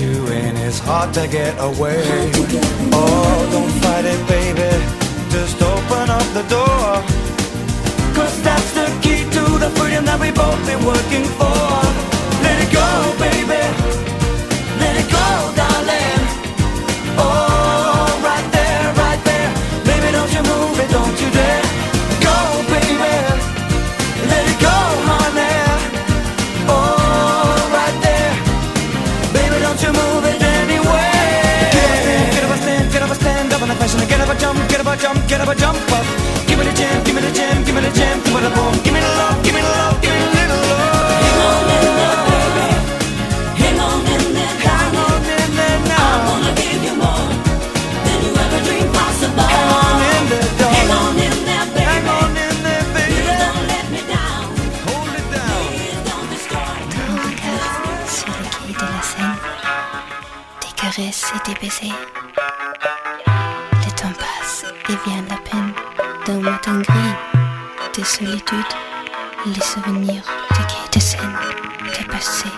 you, and it's hard to get away. les souvenirs de gaieté scènes, des passés,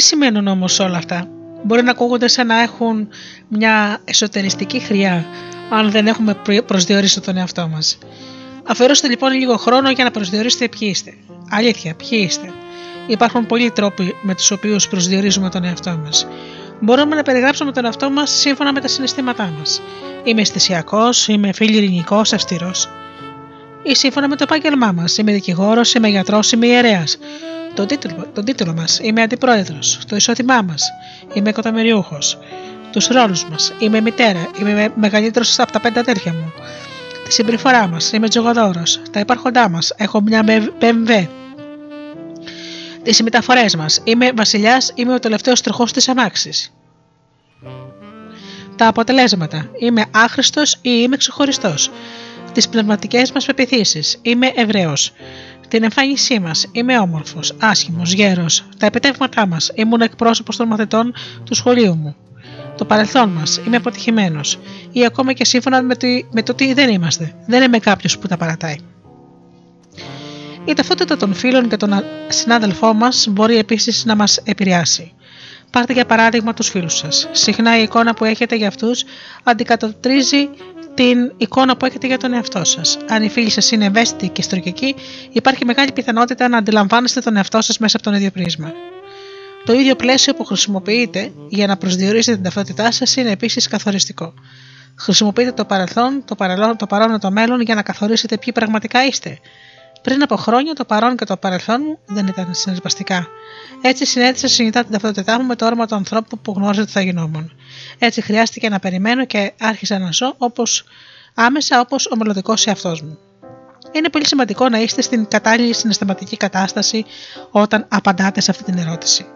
Τι σημαίνουν όμως όλα αυτά; Μπορεί να ακούγονται σαν να έχουν μια εσωτεριστική χρειά, αν δεν έχουμε προσδιορίσει τον εαυτό μας. Αφαιρώστε λοιπόν λίγο χρόνο για να προσδιορίσετε ποιοι είστε. Αλήθεια, ποιοι είστε; Υπάρχουν πολλοί τρόποι με τους οποίους προσδιορίζουμε τον εαυτό μας. Μπορούμε να περιγράψουμε τον εαυτό μας σύμφωνα με τα συναισθήματά μας. Είμαι αισθησιακός, είμαι φιλιρινικός, αυστηρός. Ή σύμφωνα με το επάγγελμά μας. Είμαι δικηγόρος, είμαι γιατρός, είμαι ιερέας. Τον τίτλο, τον τίτλο μας. Είμαι αντιπρόεδρος. Το εισόδημά μας. Είμαι εκατομμυριούχος. Τους ρόλους μας. Είμαι μητέρα. Είμαι μεγαλύτερος από τα πέντε αδέρφια μου. Τη συμπεριφορά μας. Είμαι τζογοδόρος. Τα υπάρχοντά μας. Έχω μια BMW τις μεταφορέ μας. Είμαι βασιλιάς, είμαι ο τελευταίος τροχός της αμάξη. Τα αποτελέσματα. Είμαι άχρηστος ή είμαι ξεχωριστός. Τις πνευματικές μας πεπιθήσεις. Είμαι Εβραίος. Την εμφάνισή μας. Είμαι όμορφος, άσχημος, γέρος. Τα επιτεύγματά μας. Ήμουν εκπρόσωπος των μαθητών του σχολείου μου. Το παρελθόν μας. Είμαι αποτυχημένος. Ή ακόμα και σύμφωνα με, με το τι δεν είμαστε. Δεν είμαι κάποιος που τα παρατάει. Η ταυτότητα των φίλων και των συνάδελφών μας μπορεί επίσης να μας επηρεάσει. Πάρτε για παράδειγμα τους φίλους σας. Συχνά η εικόνα που έχετε για αυτούς αντικατοπτρίζει την εικόνα που έχετε για τον εαυτό σας. Αν οι φίλοι σας είναι ευαίσθητοι και στρογγικοί, υπάρχει μεγάλη πιθανότητα να αντιλαμβάνεστε τον εαυτό σας μέσα από τον ίδιο πρίσμα. Το ίδιο πλαίσιο που χρησιμοποιείτε για να προσδιορίσετε την ταυτότητά σας είναι επίσης καθοριστικό. Χρησιμοποιείτε το παρελθόν, το, παρελθόν, το παρόν και το μέλλον για να καθορίσετε ποιοι πραγματικά είστε. Πριν από χρόνια το παρόν και το παρελθόν μου δεν ήταν συνεργαστικά. Έτσι συνέδεσα συνειδητά την ταυτότητά μου με το όρομα του ανθρώπου που γνώριζα ότι θα γινόμουν. Έτσι χρειάστηκε να περιμένω και άρχισα να ζω όπως, άμεσα όπως ο μελλοντικός εαυτός μου. Είναι πολύ σημαντικό να είστε στην κατάλληλη συναισθηματική κατάσταση όταν απαντάτε σε αυτή την ερώτηση.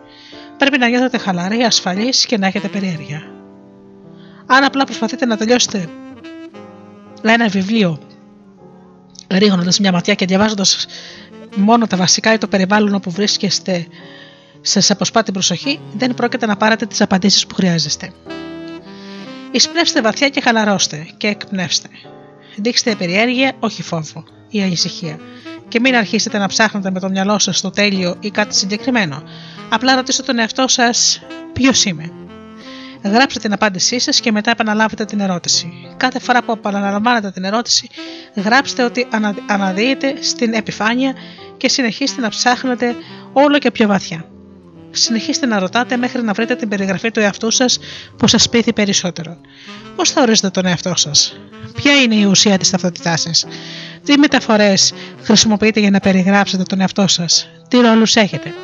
Πρέπει να νιώθετε χαλαροί, ασφαλείς και να έχετε περιέργεια. Αν απλά προσπαθείτε να τελειώσετε ένα βιβλίο ρίχνοντας μια ματιά και διαβάζοντας μόνο τα βασικά ή το περιβάλλον όπου βρίσκεστε, σα αποσπά την προσοχή, δεν πρόκειται να πάρετε τις απαντήσεις που χρειάζεστε. Εισπνεύστε βαθιά και χαλαρώστε και εκπνεύστε. Δείξτε περιέργεια, όχι φόβο ή ανησυχία. Και μην αρχίσετε να ψάχνετε με το μυαλό σας το τέλειο ή κάτι συγκεκριμένο. Απλά ρωτήστε τον εαυτό σας ποιος είμαι. Γράψτε την απάντησή σας και μετά επαναλάβετε την ερώτηση. Κάθε φορά που επαναλαμβάνετε την ερώτηση, γράψτε ότι αναδύετε στην επιφάνεια και συνεχίστε να ψάχνετε όλο και πιο βαθιά. Συνεχίστε να ρωτάτε μέχρι να βρείτε την περιγραφή του εαυτού σας που σας πείθει περισσότερο. Πώς θα ορίζετε τον εαυτό σας, Ποια είναι η ουσία της ταυτότητάς σας, Τι μεταφορές χρησιμοποιείτε για να περιγράψετε τον εαυτό σας, Τι ρόλους έχετε;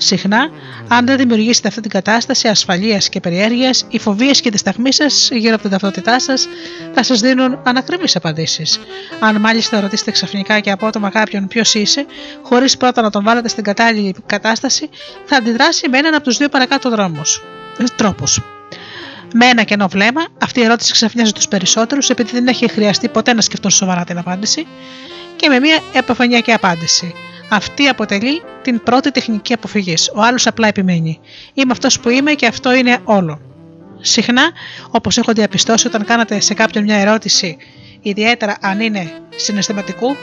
Συχνά, αν δεν δημιουργήσετε αυτή την κατάσταση ασφαλείας και περιέργειας, οι φοβίες και τη σταθμή σας γύρω από την ταυτότητά σας θα σας δίνουν ανακριβείς απαντήσεις. Αν μάλιστα ρωτήσετε ξαφνικά και απότομα κάποιον ποιος είσαι, χωρίς πρώτα να τον βάλετε στην κατάλληλη κατάσταση, θα αντιδράσει με έναν από τους δύο παρακάτω δρόμους. Τρόπους. Με ένα κενό βλέμμα, αυτή η ερώτηση ξαφνιάζει τους περισσότερους επειδή δεν έχει χρειαστεί ποτέ να σκεφτούν σοβαρά την απάντηση, και με μια επιφανειακή απάντηση. Αυτή αποτελεί την πρώτη τεχνική αποφυγής. Ο άλλος απλά επιμένει. Είμαι αυτός που είμαι και αυτό είναι όλο. Συχνά, όπως έχω διαπιστώσει όταν κάνατε σε κάποιον μια ερώτηση, ιδιαίτερα αν είναι συναισθηματικού,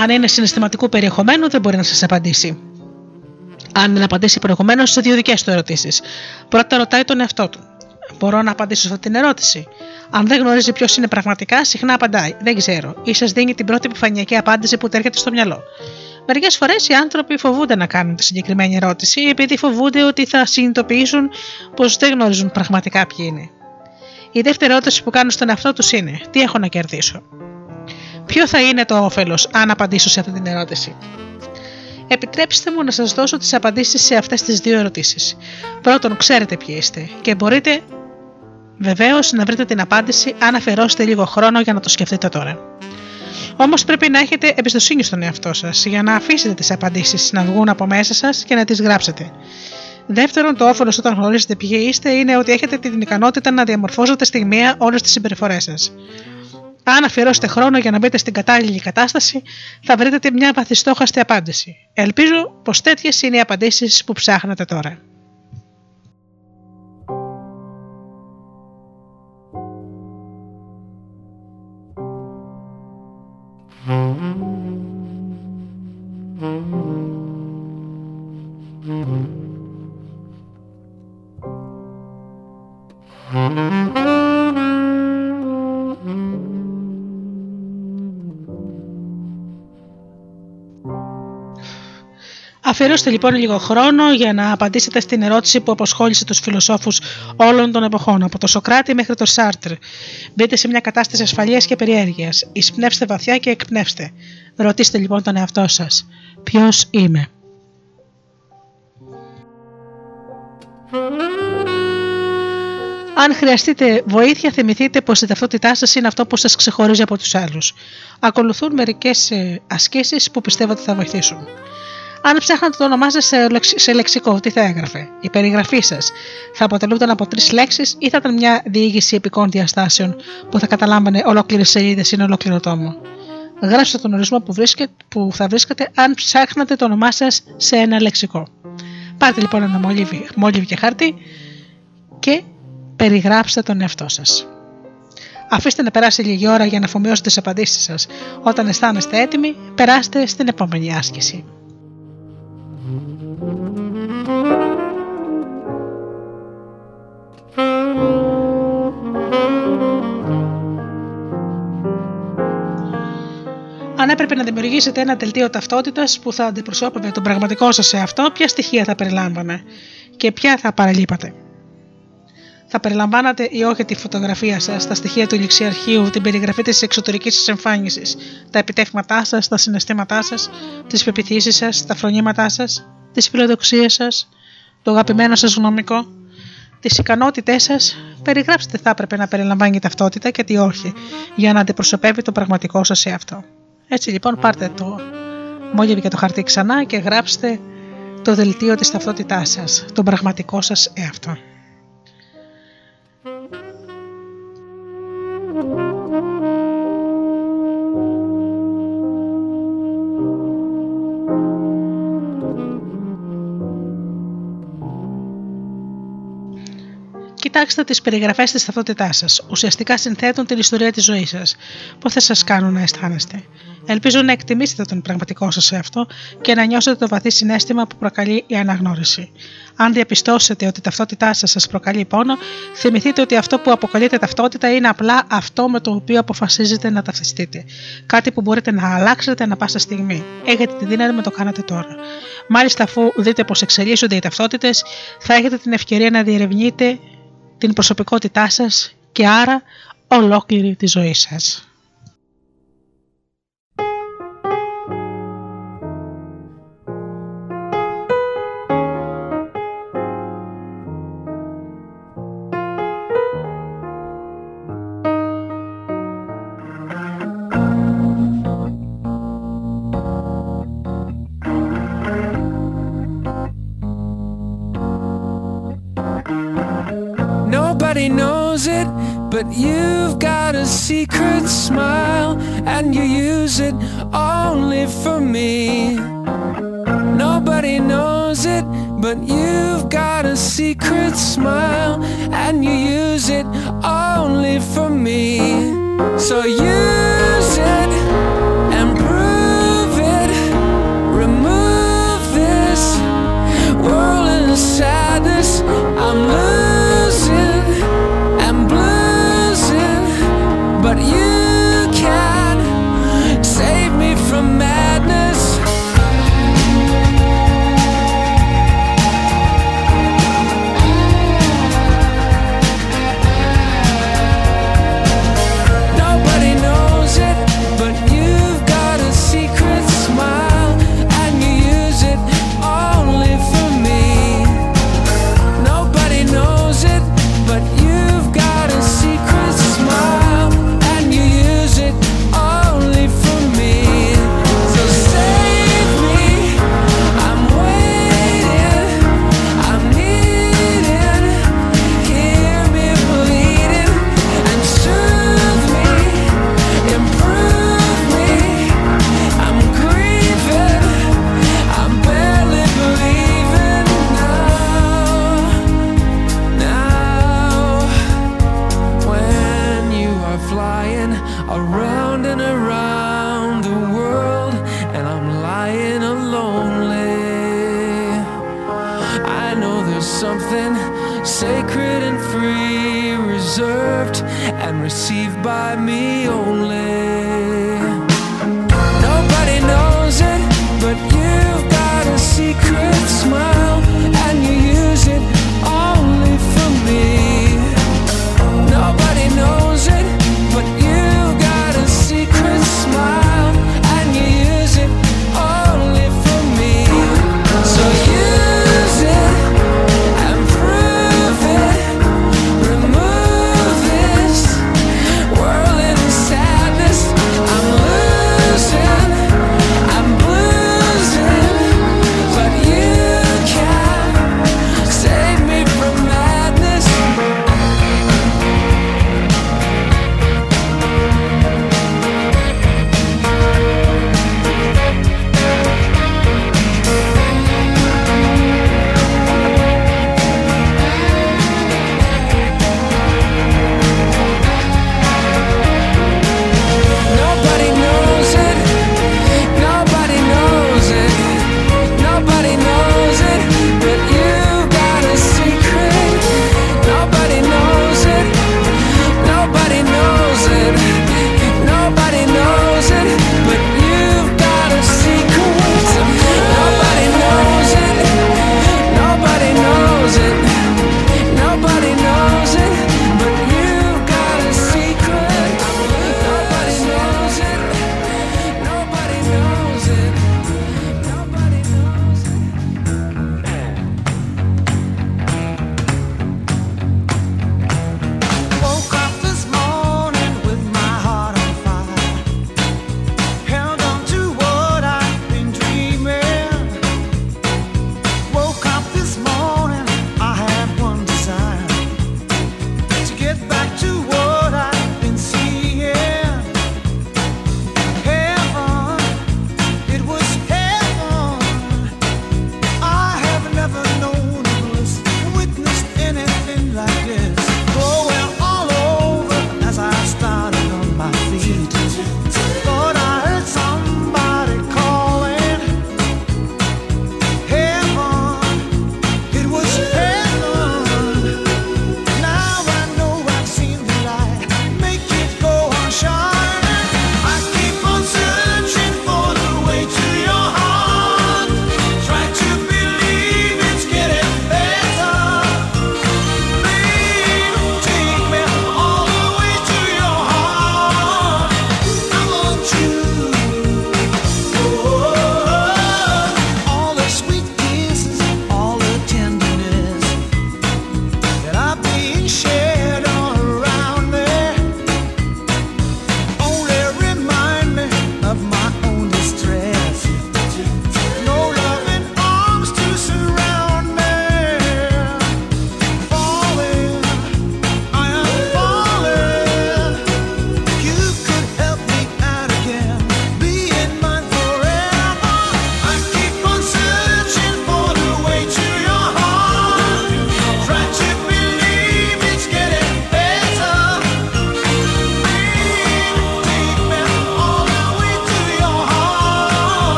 αν είναι συναισθηματικού περιεχομένου, δεν μπορεί να σας απαντήσει. Αν δεν απαντήσει προηγουμένως σε δύο δικές του ερωτήσεις. Πρώτα ρωτάει τον εαυτό του. Μπορώ να απαντήσω σε αυτή την ερώτηση. Αν δεν γνωρίζει ποιος είναι πραγματικά, συχνά απαντάει. Δεν ξέρω. ή σα δίνει την πρώτη επιφανειακή απάντηση που έρχεται στο μυαλό. Μερικές φορές οι άνθρωποι φοβούνται να κάνουν τη συγκεκριμένη ερώτηση επειδή φοβούνται ότι θα συνειδητοποιήσουν πως δεν γνωρίζουν πραγματικά ποιοι είναι. Η δεύτερη ερώτηση που κάνουν στον εαυτό τους είναι: Τι έχω να κερδίσω; Ποιο θα είναι το όφελος αν απαντήσω σε αυτή την ερώτηση; Επιτρέψτε μου να σας δώσω τις απαντήσεις σε αυτές τις δύο ερωτήσεις. Πρώτον, ξέρετε ποιοι είστε και μπορείτε Βεβαίως να βρείτε την απάντηση αν αφαιρώσετε λίγο χρόνο για να το σκεφτείτε τώρα. Όμως πρέπει να έχετε εμπιστοσύνη στον εαυτό σας για να αφήσετε τις απαντήσεις να βγουν από μέσα σας και να τις γράψετε. Δεύτερον, το όφελος όταν γνωρίζετε ποιοι είστε είναι ότι έχετε την ικανότητα να διαμορφώσετε στιγμία όλες τις συμπεριφορές σας. Αν αφιερώσετε χρόνο για να μπείτε στην κατάλληλη κατάσταση, θα βρείτε μια βαθιστόχαστη απάντηση. Ελπίζω πως τέτοιες είναι οι απαντήσεις που ψάχνετε τώρα. Αφιερώστε λοιπόν λίγο χρόνο για να απαντήσετε στην ερώτηση που αποσχόλησε τους φιλοσόφους όλων των εποχών, από το Σοκράτη μέχρι το Σάρτρ. Μπείτε σε μια κατάσταση ασφαλείας και περιέργειας. Εισπνεύστε βαθιά και εκπνεύστε. Ρωτήστε λοιπόν τον εαυτό σας. Ποιος είμαι. Αν χρειαστείτε βοήθεια, θυμηθείτε πως η ταυτότητά σας είναι αυτό που σας ξεχωρίζει από τους άλλους. Ακολουθούν μερικές ε, ασκήσεις που πιστεύω ότι θα βοηθήσουν. Αν ψάχνατε το όνομά σας σε λεξικό, τι θα έγραφε; Η περιγραφή σας θα αποτελούνταν από τρεις λέξεις ή θα ήταν μια διήγηση επικών διαστάσεων που θα καταλάμβανε ολόκληρες σελίδες ή ολόκληρο τόμο; Γράψτε τον ορισμό που, βρίσκεται, που θα βρίσκατε αν ψάχνατε το όνομά σας σε ένα λεξικό. Πάρτε λοιπόν ένα μόλιβι, μόλιβι και χάρτη και περιγράψτε τον εαυτό σας. Αφήστε να περάσει λίγη ώρα για να αφομοιώσετε τις απαντήσεις σας. Όταν αισθάνεστε έτοιμοι, περάστε στην επόμενη άσκηση. Αν έπρεπε να δημιουργήσετε ένα δελτίο ταυτότητας που θα αντιπροσώπευε τον πραγματικό σας σε αυτό, ποια στοιχεία θα περιλάμβανε και ποια θα παραλείπατε; Θα περιλαμβάνατε ή όχι τη φωτογραφία σας, τα στοιχεία του ληξιαρχείου, την περιγραφή της εξωτερικής σας εμφάνισης, τα επιτεύγματά σας, τα συναισθήματά σας, τις πεπιθήσεις σας, τα φρονήματά σας, τι φιλοδοξίε σας, το αγαπημένο σας γνωμικό, τις ικανότητές σας, περιγράψτε θα έπρεπε να περιλαμβάνει ταυτότητα και τι όχι, για να αντιπροσωπεύει το πραγματικό σας σε αυτό. Έτσι λοιπόν πάρτε το μόλιβι και το χαρτί ξανά και γράψτε το δελτίο της ταυτότητάς σας, τον πραγματικό σας εαυτό. Κοιτάξτε τις περιγραφές της ταυτότητάς σας. Ουσιαστικά συνθέτουν την ιστορία της ζωής σας. Πώς θα σας κάνουν να αισθάνεστε. Ελπίζω να εκτιμήσετε τον πραγματικό σας εαυτό και να νιώσετε το βαθύ συνέστημα που προκαλεί η αναγνώριση. Αν διαπιστώσετε ότι η ταυτότητά σας σας προκαλεί πόνο, θυμηθείτε ότι αυτό που αποκαλείται ταυτότητα είναι απλά αυτό με το οποίο αποφασίζετε να ταυτιστείτε. Κάτι που μπορείτε να αλλάξετε ανα πάσα στιγμή. Έχετε τη δύναμη να το κάνετε τώρα. Μάλιστα, αφού δείτε πώς εξελίσσονται οι ταυτότητες, θα έχετε την ευκαιρία να διερευνείτε την προσωπικότητά σας και άρα ολόκληρη τη ζωή σας. But you've got a secret smile, and you use it only for me. Nobody knows it, but you've got a secret smile, and you use it only for me. So use it and prove it. Remove this world sadness. I'm losing.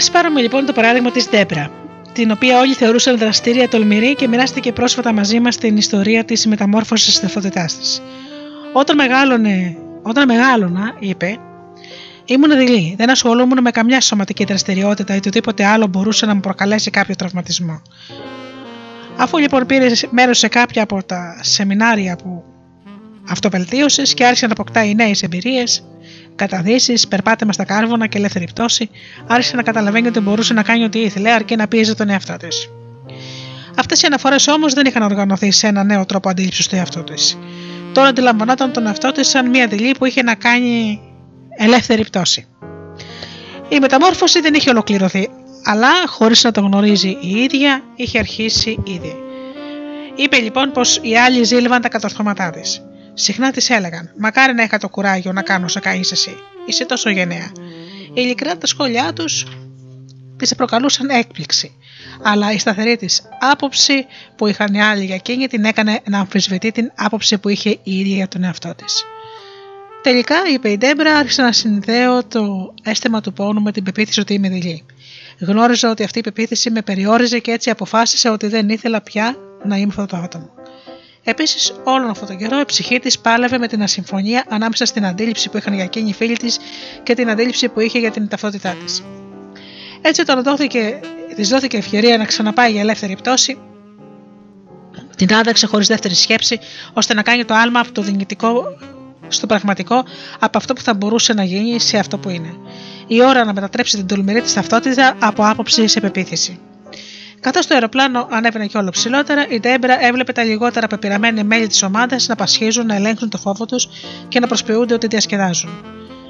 Α πάρουμε λοιπόν το παράδειγμα της Ντέμπρα, την οποία όλοι θεωρούσαν δραστήρια τολμηρή και μοιράστηκε πρόσφατα μαζί μας την ιστορία της μεταμόρφωσης της ταυτότητάς της. Όταν, μεγάλωνε, όταν μεγάλωνα, είπε, ήμουν δειλή. Δεν ασχολούμουν με καμιά σωματική δραστηριότητα ή οτιδήποτε άλλο μπορούσε να μου προκαλέσει κάποιο τραυματισμό. Αφού λοιπόν πήρε μέρος σε κάποια από τα σεμινάρια που αυτοβελτίωσες και άρχισε να αποκτάει νέες εμπειρίες, καταδύσεις, περπάτημα στα κάρβωνα και ελεύθερη πτώση, άρχισε να καταλαβαίνει ότι μπορούσε να κάνει ό,τι ήθελε, αρκεί να πίεζε τον εαυτό της. Αυτές οι αναφορές όμως δεν είχαν οργανωθεί σε ένα νέο τρόπο αντίληψης του εαυτού της. Τώρα αντιλαμβανόταν τον εαυτό της σαν μια δειλή που είχε να κάνει ελεύθερη πτώση. Η μεταμόρφωση δεν είχε ολοκληρωθεί, αλλά χωρίς να το γνωρίζει η ίδια, είχε αρχίσει ήδη. Είπε λοιπόν πως οι άλλοι ζήλευαν τα κατορθώματά της. Συχνά της έλεγαν: Μακάρι να είχα το κουράγιο να κάνω όσα κάνεις εσύ. Είσαι τόσο γενναία. Ειλικρινά τα σχόλιά τους τη προκαλούσαν έκπληξη. Αλλά η σταθερή της άποψη που είχαν οι άλλοι για εκείνη την έκανε να αμφισβητεί την άποψη που είχε η ίδια για τον εαυτό της. Τελικά, είπε η Ντέμπρα, άρχισε να συνδέω το αίσθημα του πόνου με την πεποίθηση ότι είμαι δειλή. Γνώριζα ότι αυτή η πεποίθηση με περιόριζε και έτσι αποφάσισα ότι δεν ήθελα πια να είμαι αυτό το άτομο. Επίσης, όλον αυτόν τον καιρό η ψυχή της πάλευε με την ασυμφωνία ανάμεσα στην αντίληψη που είχαν για εκείνη οι φίλοι της και την αντίληψη που είχε για την ταυτότητά της. Έτσι, όταν δόθηκε, της δόθηκε ευκαιρία να ξαναπάει για ελεύθερη πτώση, την άδεξε χωρίς δεύτερη σκέψη, ώστε να κάνει το άλμα από το δυνητικό στο πραγματικό από αυτό που θα μπορούσε να γίνει σε αυτό που είναι. Η ώρα να μετατρέψει την τολμηρή της ταυτότητα από άποψη σε πεποίθηση. Καθώς το αεροπλάνο ανέβαινε και όλο ψηλότερα, η Ντέμπρα έβλεπε τα λιγότερα πεπειραμένα μέλη της ομάδας να πασχίζουν, να ελέγχουν το φόβο τους και να προσποιούνται ότι διασκεδάζουν.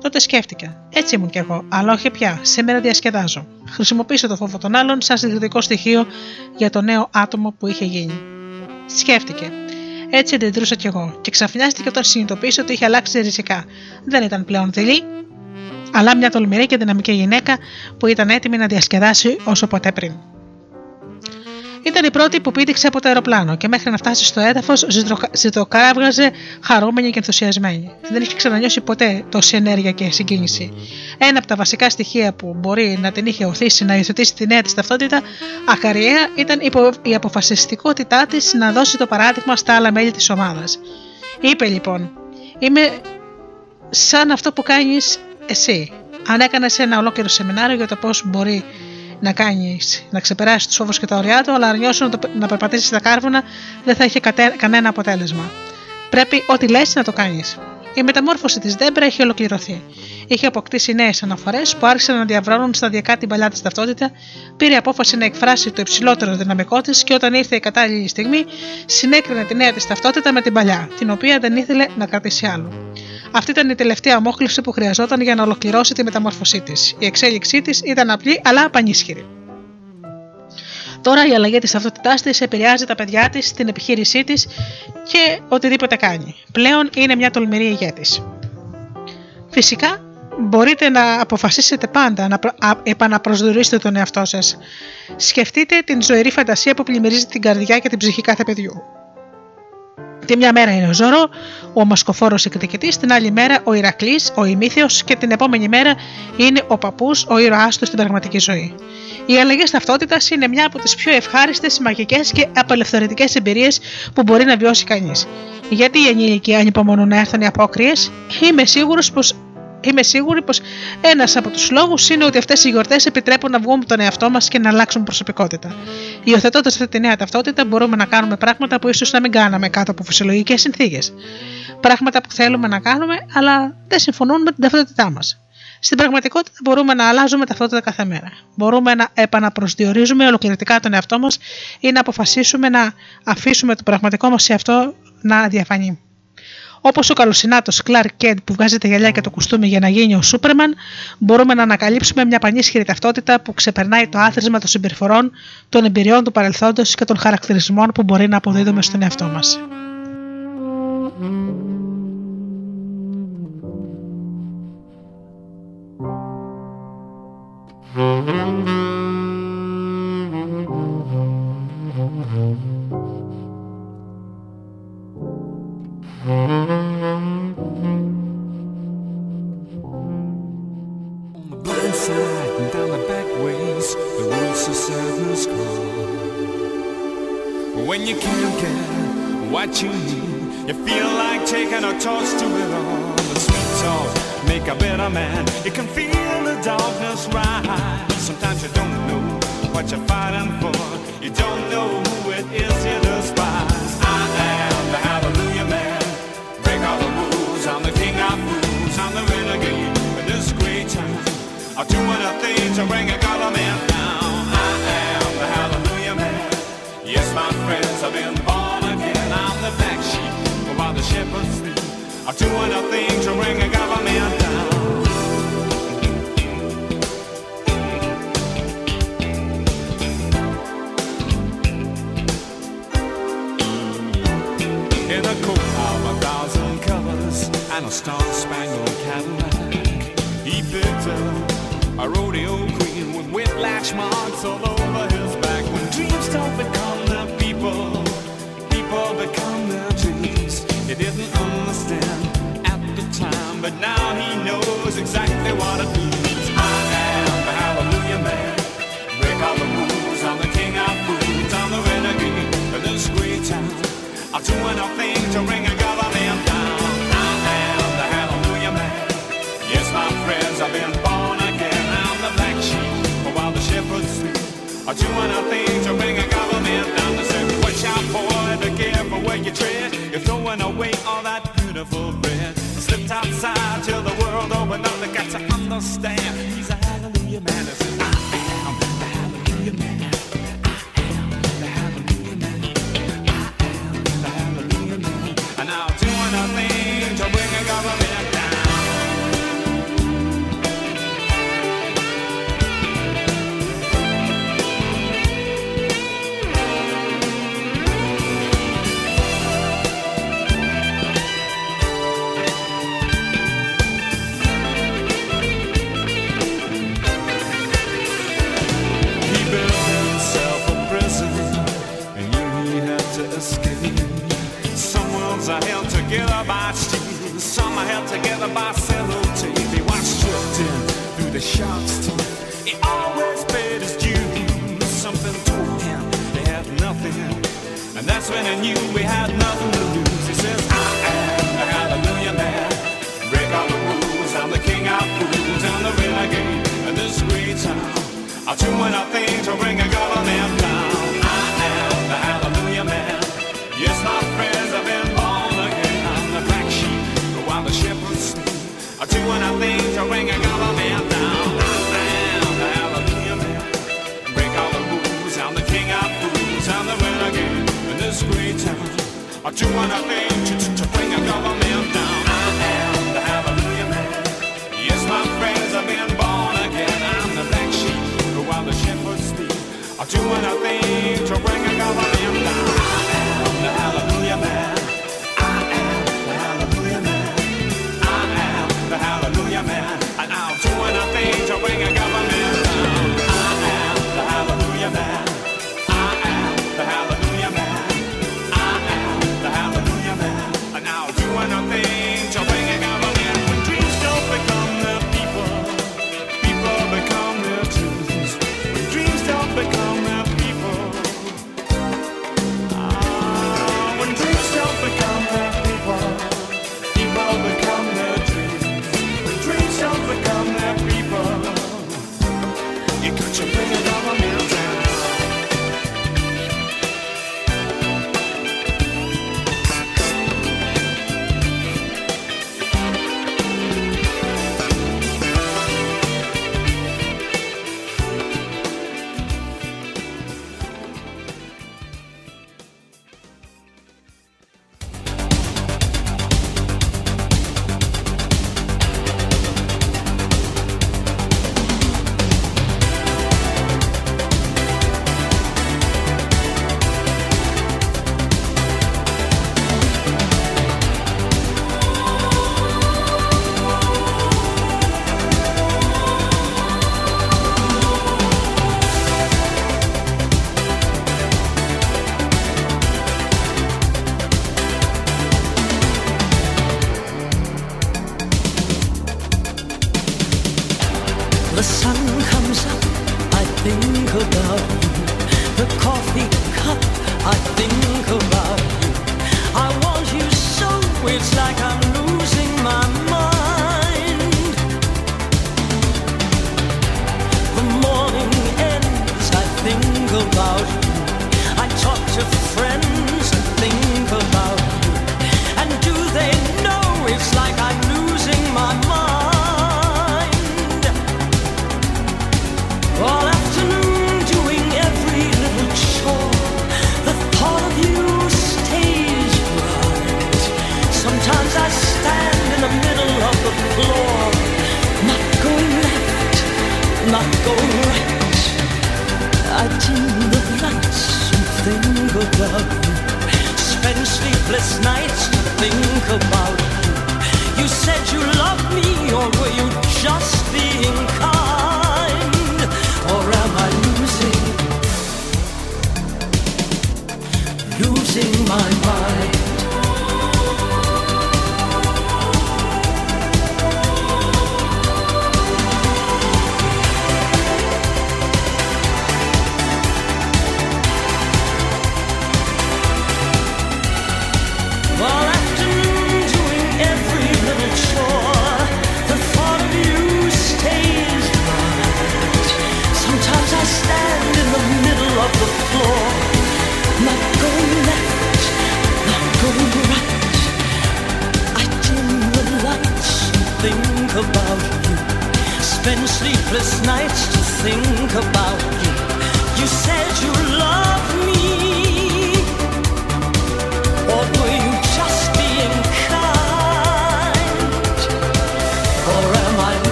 Τότε σκέφτηκα. Έτσι ήμουν κι εγώ, αλλά όχι πια. Σήμερα διασκεδάζω. Χρησιμοποίησα το φόβο των άλλων σαν συγκριτικό στοιχείο για το νέο άτομο που είχε γίνει. Σκέφτηκε. Έτσι αντιδρούσα κι εγώ, και ξαφνιάστηκε όταν συνειδητοποίησε ότι είχε αλλάξει ριζικά. Δεν ήταν πλέον δειλή, αλλά μια τολμηρή και δυναμική γυναίκα που ήταν έτοιμη να διασκεδάσει όσο ποτέ πριν. Ήταν η πρώτη που πήδηξε από το αεροπλάνο και μέχρι να φτάσει στο έδαφος ζητοκάβγαζε χαρούμενη και ενθουσιασμένη. Δεν είχε ξανανιώσει ποτέ τόση ενέργεια και συγκίνηση. Ένα από τα βασικά στοιχεία που μπορεί να την είχε οθήσει να υιοθετήσει τη νέα της ταυτότητα, ακαριέα, ήταν η αποφασιστικότητά της να δώσει το παράδειγμα στα άλλα μέλη της ομάδας. Είπε λοιπόν: Είμαι σαν αυτό που κάνεις εσύ. Αν έκανες ένα ολόκληρο σεμινάριο για το πώς μπορεί να κάνει, να ξεπεράσει τους φόβους και τα ωριά του, αλλά αρνιώσου να, το, να περπατήσεις στα κάρβουνα δεν θα είχε κανένα αποτέλεσμα. Πρέπει ό,τι λες να το κάνεις. Η μεταμόρφωση της Δέμπρα έχει ολοκληρωθεί. Είχε αποκτήσει νέες αναφορές που άρχισαν να διαβρώνουν σταδιακά την παλιά της ταυτότητα, πήρε απόφαση να εκφράσει το υψηλότερο δυναμικό της και όταν ήρθε η κατάλληλη στιγμή, συνέκρινε τη νέα της ταυτότητα με την παλιά, την οποία δεν ήθελε να κρατήσει άλλο. Αυτή ήταν η τελευταία αμόχληση που χρειαζόταν για να ολοκληρώσει τη μεταμόρφωσή της. Η εξέλιξή της ήταν απλή αλλά πανίσχυρη. Τώρα η αλλαγή της ταυτότητά της επηρεάζει τα παιδιά της, την επιχείρησή της και οτιδήποτε κάνει. Πλέον είναι μια τολμηρή ηγέτη. Φυσικά μπορείτε να αποφασίσετε πάντα να επαναπροσδιορίσετε τον εαυτό σας. Σκεφτείτε την ζωηρή φαντασία που πλημμυρίζει την καρδιά και την ψυχή κάθε παιδιού. Τη μια μέρα είναι ο Ζωρό, ο Μασκοφόρος εκδικητής, την άλλη μέρα ο Ηρακλής, ο Ημίθιος και την επόμενη μέρα είναι ο παππούς, ο ήρωάς τους στην πραγματική ζωή. Οι αλλαγές ταυτότητας είναι μια από τις πιο ευχάριστες, μαγικές και απελευθερωτικές εμπειρίες που μπορεί να βιώσει κανείς. Γιατί οι ενήλικοι ανυπομονούν να έρθουν οι απόκριες, είμαι σίγουρος πω Είμαι σίγουρη πως ένας από τους λόγους είναι ότι αυτές οι γιορτές επιτρέπουν να βγούμε τον εαυτό μας και να αλλάξουμε προσωπικότητα. Υιοθετώντας αυτή τη νέα ταυτότητα, μπορούμε να κάνουμε πράγματα που ίσως να μην κάναμε κάτω από φυσιολογικές συνθήκες. Πράγματα που θέλουμε να κάνουμε, αλλά δεν συμφωνούν με την ταυτότητά μας. Στην πραγματικότητα μπορούμε να αλλάζουμε ταυτότητα κάθε μέρα. Μπορούμε να επαναπροσδιορίζουμε ολοκληρωτικά τον εαυτό μας ή να αποφασίσουμε να αφήσουμε το πραγματικό μας εαυτό να διαφανεί. Όπως ο καλοσυνάτος Clark Kent που βγάζει τα γυαλιά και το κουστούμι για να γίνει ο Σούπερμαν, μπορούμε να ανακαλύψουμε μια πανίσχυρη ταυτότητα που ξεπερνάει το άθροισμα των συμπεριφορών, των εμπειριών του παρελθόντος και των χαρακτηρισμών που μπορεί να αποδίδουμε στον εαυτό μας. Mm-hmm. Do what to, to bring a government down. I am the hallelujah man. Yes, my friends, I've been born again. I'm the black sheep who while the shepherds sleep. To bring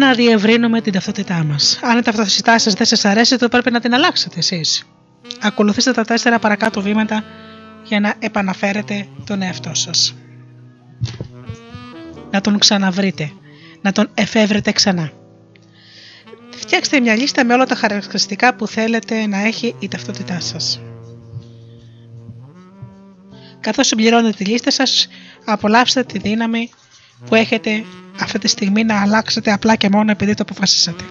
να διευρύνουμε την ταυτότητά μας. Αν η ταυτότητά σας δεν σας αρέσει, τότε πρέπει να την αλλάξετε εσείς. Ακολουθήστε τα τέσσερα παρακάτω βήματα για να επαναφέρετε τον εαυτό σας. Να τον ξαναβρείτε. Να τον εφεύρετε ξανά. Φτιάξτε μια λίστα με όλα τα χαρακτηριστικά που θέλετε να έχει η ταυτότητά σας. Καθώς συμπληρώνετε τη λίστα σας, απολαύστε τη δύναμη που έχετε αυτή τη στιγμή να αλλάξετε απλά και μόνο επειδή το αποφασίσατε.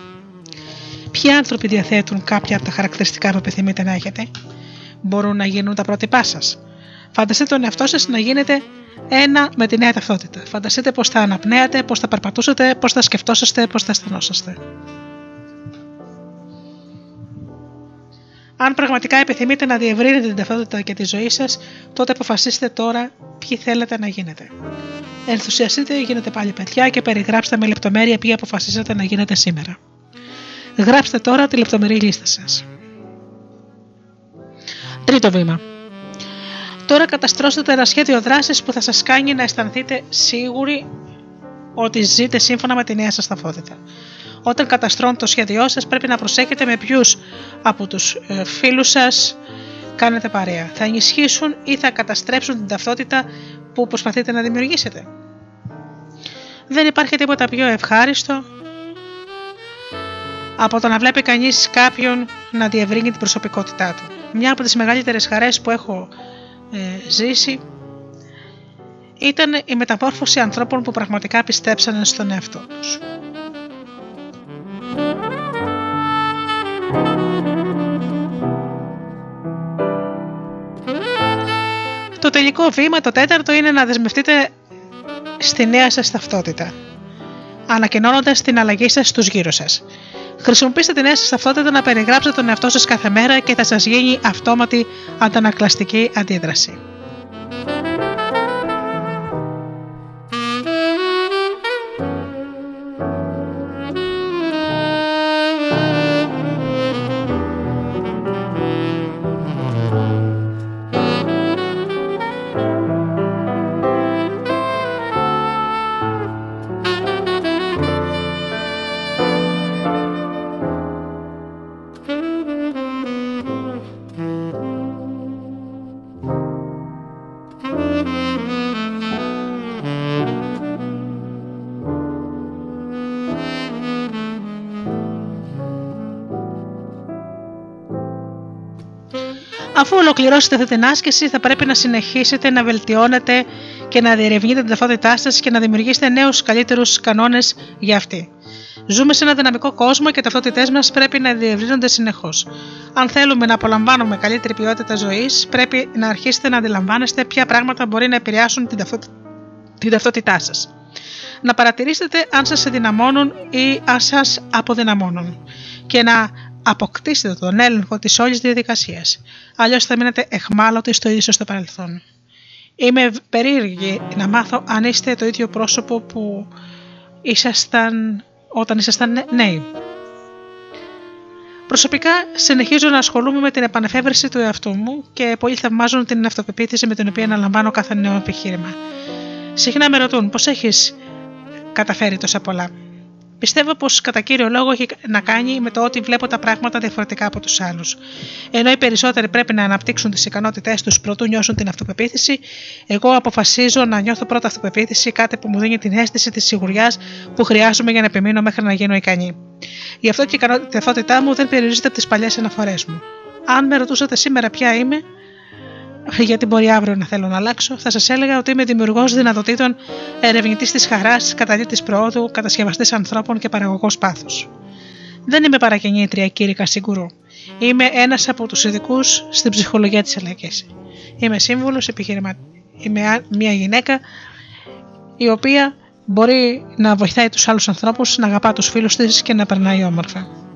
Ποιοι άνθρωποι διαθέτουν κάποια από τα χαρακτηριστικά που επιθυμείτε να έχετε, μπορούν να γίνουν τα πρότυπά σας. Φανταστείτε τον εαυτό σας να γίνετε ένα με τη νέα ταυτότητα. Φανταστείτε πώς θα αναπνέατε, πώς θα περπατούσατε, πώς θα σκεφτόσαστε, πώς θα αισθανόσαστε. Αν πραγματικά επιθυμείτε να διευρύνετε την ταυτότητα και τη ζωή σας, τότε αποφασίστε τώρα ποιοι θέλετε να γίνετε. Ενθουσιαστείτε, γίνετε πάλι παιδιά και περιγράψτε με λεπτομέρεια ποιοι αποφασίσατε να γίνετε σήμερα. Γράψτε τώρα τη λεπτομερή λίστα σας. Τρίτο βήμα. Τώρα καταστρώστε ένα σχέδιο δράσης που θα σας κάνει να αισθανθείτε σίγουροι ότι ζείτε σύμφωνα με τη νέα σας ταυτότητα. Όταν καταστρώνουν το σχέδιό σας, πρέπει να προσέχετε με ποιους από τους φίλους σας κάνετε παρέα. Θα ενισχύσουν ή θα καταστρέψουν την ταυτότητα που προσπαθείτε να δημιουργήσετε. Δεν υπάρχει τίποτα πιο ευχάριστο από το να βλέπει κανείς κάποιον να διευρύνει την προσωπικότητά του. Μια από τις μεγαλύτερες χαρές που έχω ε, ζήσει ήταν η μεταμόρφωση ανθρώπων που πραγματικά πιστέψαν στον εαυτό τους. Τελικό βήμα, το τέταρτο, είναι να δεσμευτείτε στη νέα σας ταυτότητα, ανακοινώνοντας την αλλαγή σας στους γύρω σας. Χρησιμοποιήστε τη νέα σας ταυτότητα να περιγράψετε τον εαυτό σας κάθε μέρα και θα σας γίνει αυτόματη αντανακλαστική αντίδραση. Ολοκληρώσετε αυτή την άσκηση, θα πρέπει να συνεχίσετε να βελτιώνετε και να διερευνείτε την ταυτότητά σας και να δημιουργήσετε νέους καλύτερους κανόνες για αυτή. Ζούμε σε ένα δυναμικό κόσμο και οι ταυτότητές μας πρέπει να διευρύνονται συνεχώς. Αν θέλουμε να απολαμβάνουμε καλύτερη ποιότητα ζωής, πρέπει να αρχίσετε να αντιλαμβάνεστε ποια πράγματα μπορεί να επηρεάσουν την, την ταυτότητά σας. Να παρατηρήσετε αν σας ενδυναμώνουν ή αν σας αποδυναμώνουν και να αποκτήσετε τον έλεγχο της όλης διαδικασίας. Αλλιώς θα μείνετε εχμάλωτοι στο ίδιο στο παρελθόν. Είμαι περίεργη να μάθω αν είστε το ίδιο πρόσωπο που ήσασταν όταν ήσασταν νέοι. Προσωπικά συνεχίζω να ασχολούμαι με την επανεφεύρεση του εαυτού μου και πολλοί θαυμάζουν την αυτοπεποίθηση με την οποία αναλαμβάνω κάθε νέο επιχείρημα. Συχνά με ρωτούν πώς έχεις καταφέρει τόσα πολλά; Πιστεύω πως κατά κύριο λόγο έχει να κάνει με το ότι βλέπω τα πράγματα διαφορετικά από τους άλλους. Ενώ οι περισσότεροι πρέπει να αναπτύξουν τις ικανότητές τους προτού νιώσουν την αυτοπεποίθηση, εγώ αποφασίζω να νιώθω πρώτα αυτοπεποίθηση, κάτι που μου δίνει την αίσθηση της σιγουριάς που χρειάζομαι για να επιμείνω μέχρι να γίνω ικανή. Γι' αυτό και η ικανότητά μου δεν περιορίζεται από τις παλιές αναφορές μου. Αν με ρωτούσατε σήμερα ποια είμαι, γιατί μπορεί αύριο να θέλω να αλλάξω, θα σας έλεγα ότι είμαι δημιουργός δυνατοτήτων, ερευνητής της χαράς, καταλήτη προόδου, κατασκευαστής ανθρώπων και παραγωγός πάθους. Δεν είμαι παρακινήτρια, κύριε Κασίγκουρου. Είμαι ένας από τους ειδικούς στην ψυχολογία της αλλαγή. Είμαι σύμβουλος επιχειρηματή. Είμαι μια γυναίκα η οποία μπορεί να βοηθάει τους άλλους ανθρώπους, να αγαπά τους φίλους της και να περνάει όμορφα.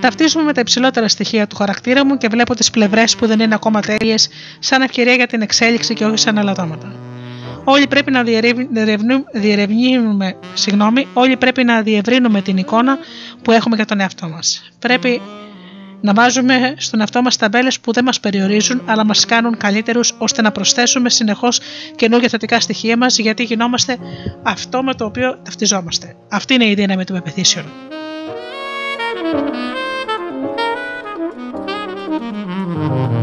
Ταυτίζομαι με τα υψηλότερα στοιχεία του χαρακτήρα μου και βλέπω τις πλευρές που δεν είναι ακόμα τέλειες, σαν ευκαιρία για την εξέλιξη και όχι σαν αλατώματα. Όλοι πρέπει να διερευνούμε, συγγνώμη, όλοι πρέπει να διευρύνουμε την εικόνα που έχουμε για τον εαυτό μας. Πρέπει να βάζουμε στον εαυτό μας ταμπέλες που δεν μας περιορίζουν, αλλά μας κάνουν καλύτερους, ώστε να προσθέσουμε συνεχώς καινούργια θετικά στοιχεία μας, γιατί γινόμαστε αυτό με το οποίο ταυτιζόμαστε. Αυτή είναι η δύναμη των πεπιθήσεων. Η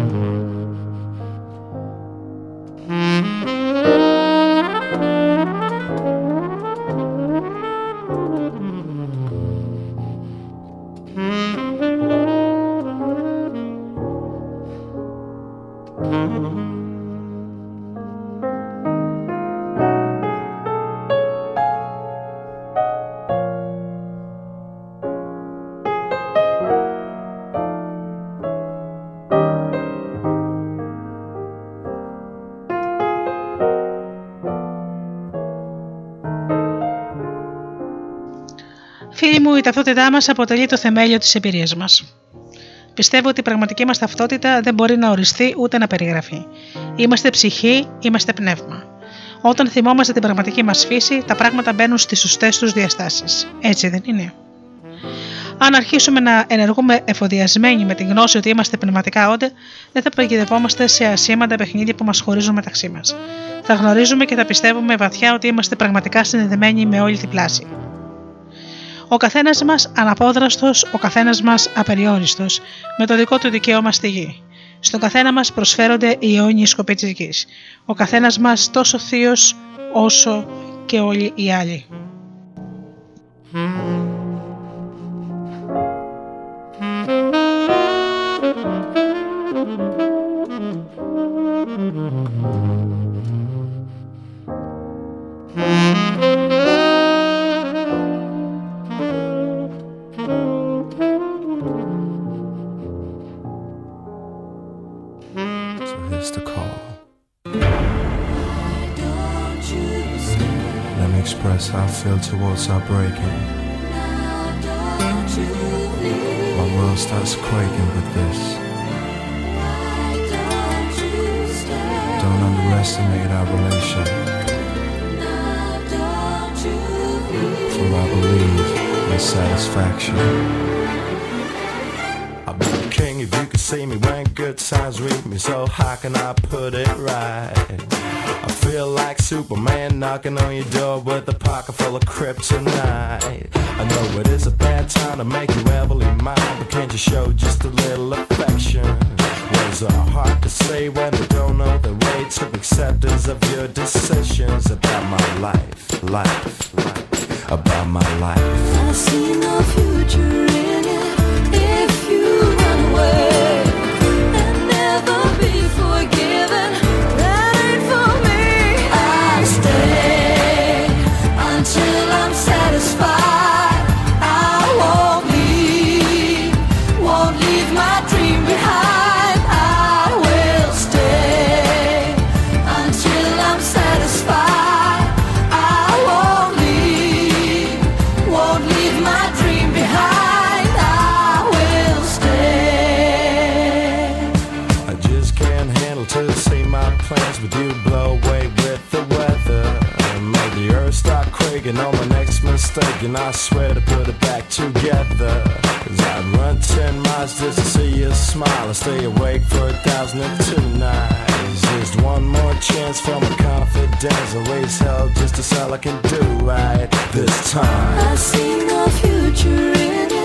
ταυτότητά μας αποτελεί το θεμέλιο της εμπειρίας μας. Πιστεύω ότι η πραγματική μας ταυτότητα δεν μπορεί να οριστεί ούτε να περιγραφεί. Είμαστε ψυχή, είμαστε πνεύμα. Όταν θυμόμαστε την πραγματική μας φύση, τα πράγματα μπαίνουν στις σωστές τους διαστάσεις. Έτσι δεν είναι. Αν αρχίσουμε να ενεργούμε εφοδιασμένοι με τη γνώση ότι είμαστε πνευματικά όντα, δεν θα παγιδευόμαστε σε ασήμαντα παιχνίδια που μας χωρίζουν μεταξύ μας. Θα γνωρίζουμε και θα πιστεύουμε βαθιά ότι είμαστε πραγματικά συνδεδεμένοι με όλη την πλάση. Ο καθένας μας αναπόδραστος, ο καθένας μας απεριόριστος, με το δικό του δικαίωμα στη γη. Στον καθένα μας προσφέρονται οι αιώνιοι σκοποί της γης. Ο καθένας μας τόσο θείος όσο και όλοι οι άλλοι. Towards our breaking. My world starts quaking with this. Don't underestimate our relation. For I believe in satisfaction. If you could see me when good times read me. So how can I put it right? Feel like Superman knocking on your door with a pocket full of kryptonite. I know it is a bad time to make you heavily mine, but can't you show just a little affection? Words are hard to say when they don't know the way to acceptance of your decisions about my life, life, life, about my life. I see no future in it if you run away and never be forgiven. And I swear to put it back together. Cause I'd run 10 miles just to see you smile. And stay awake for a thousand and two nights. Just one more chance for my confidence. And raise hell just to all I can do right this time. I see no future in it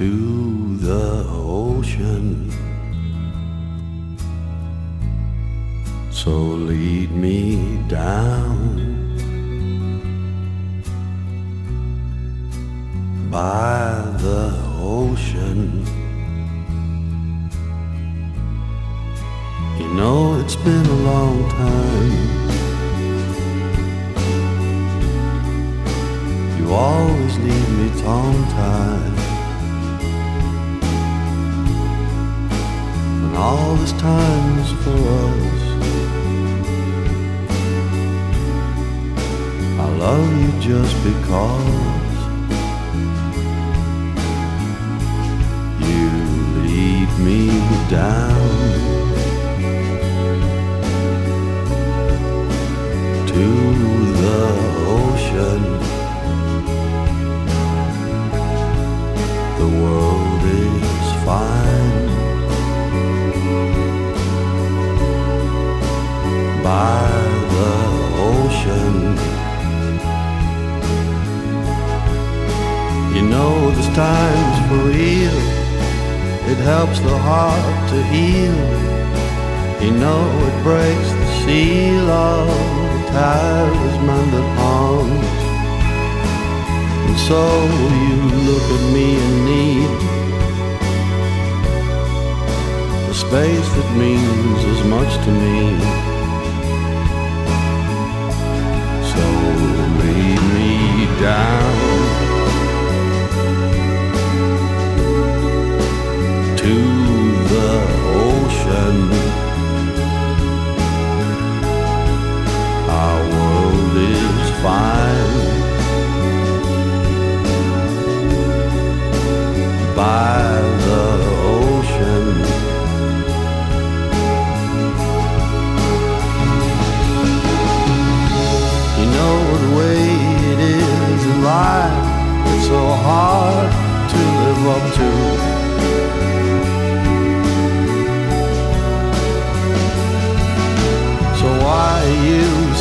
to the ocean. So lead me down by the ocean. You know it's been a long time. You always leave me tongue-tied. When all this time is for us. I love you just because you lead me down to the ocean. The world is fine by the ocean. You know this time's for real. It helps the heart to heal. You know it breaks the seal of the talisman that haunts. And so you look at me in need. The space that means as much to me. Down.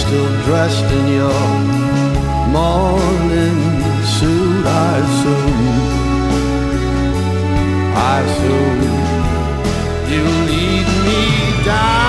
Still dressed in your morning suit? I assume, I assume you lead me down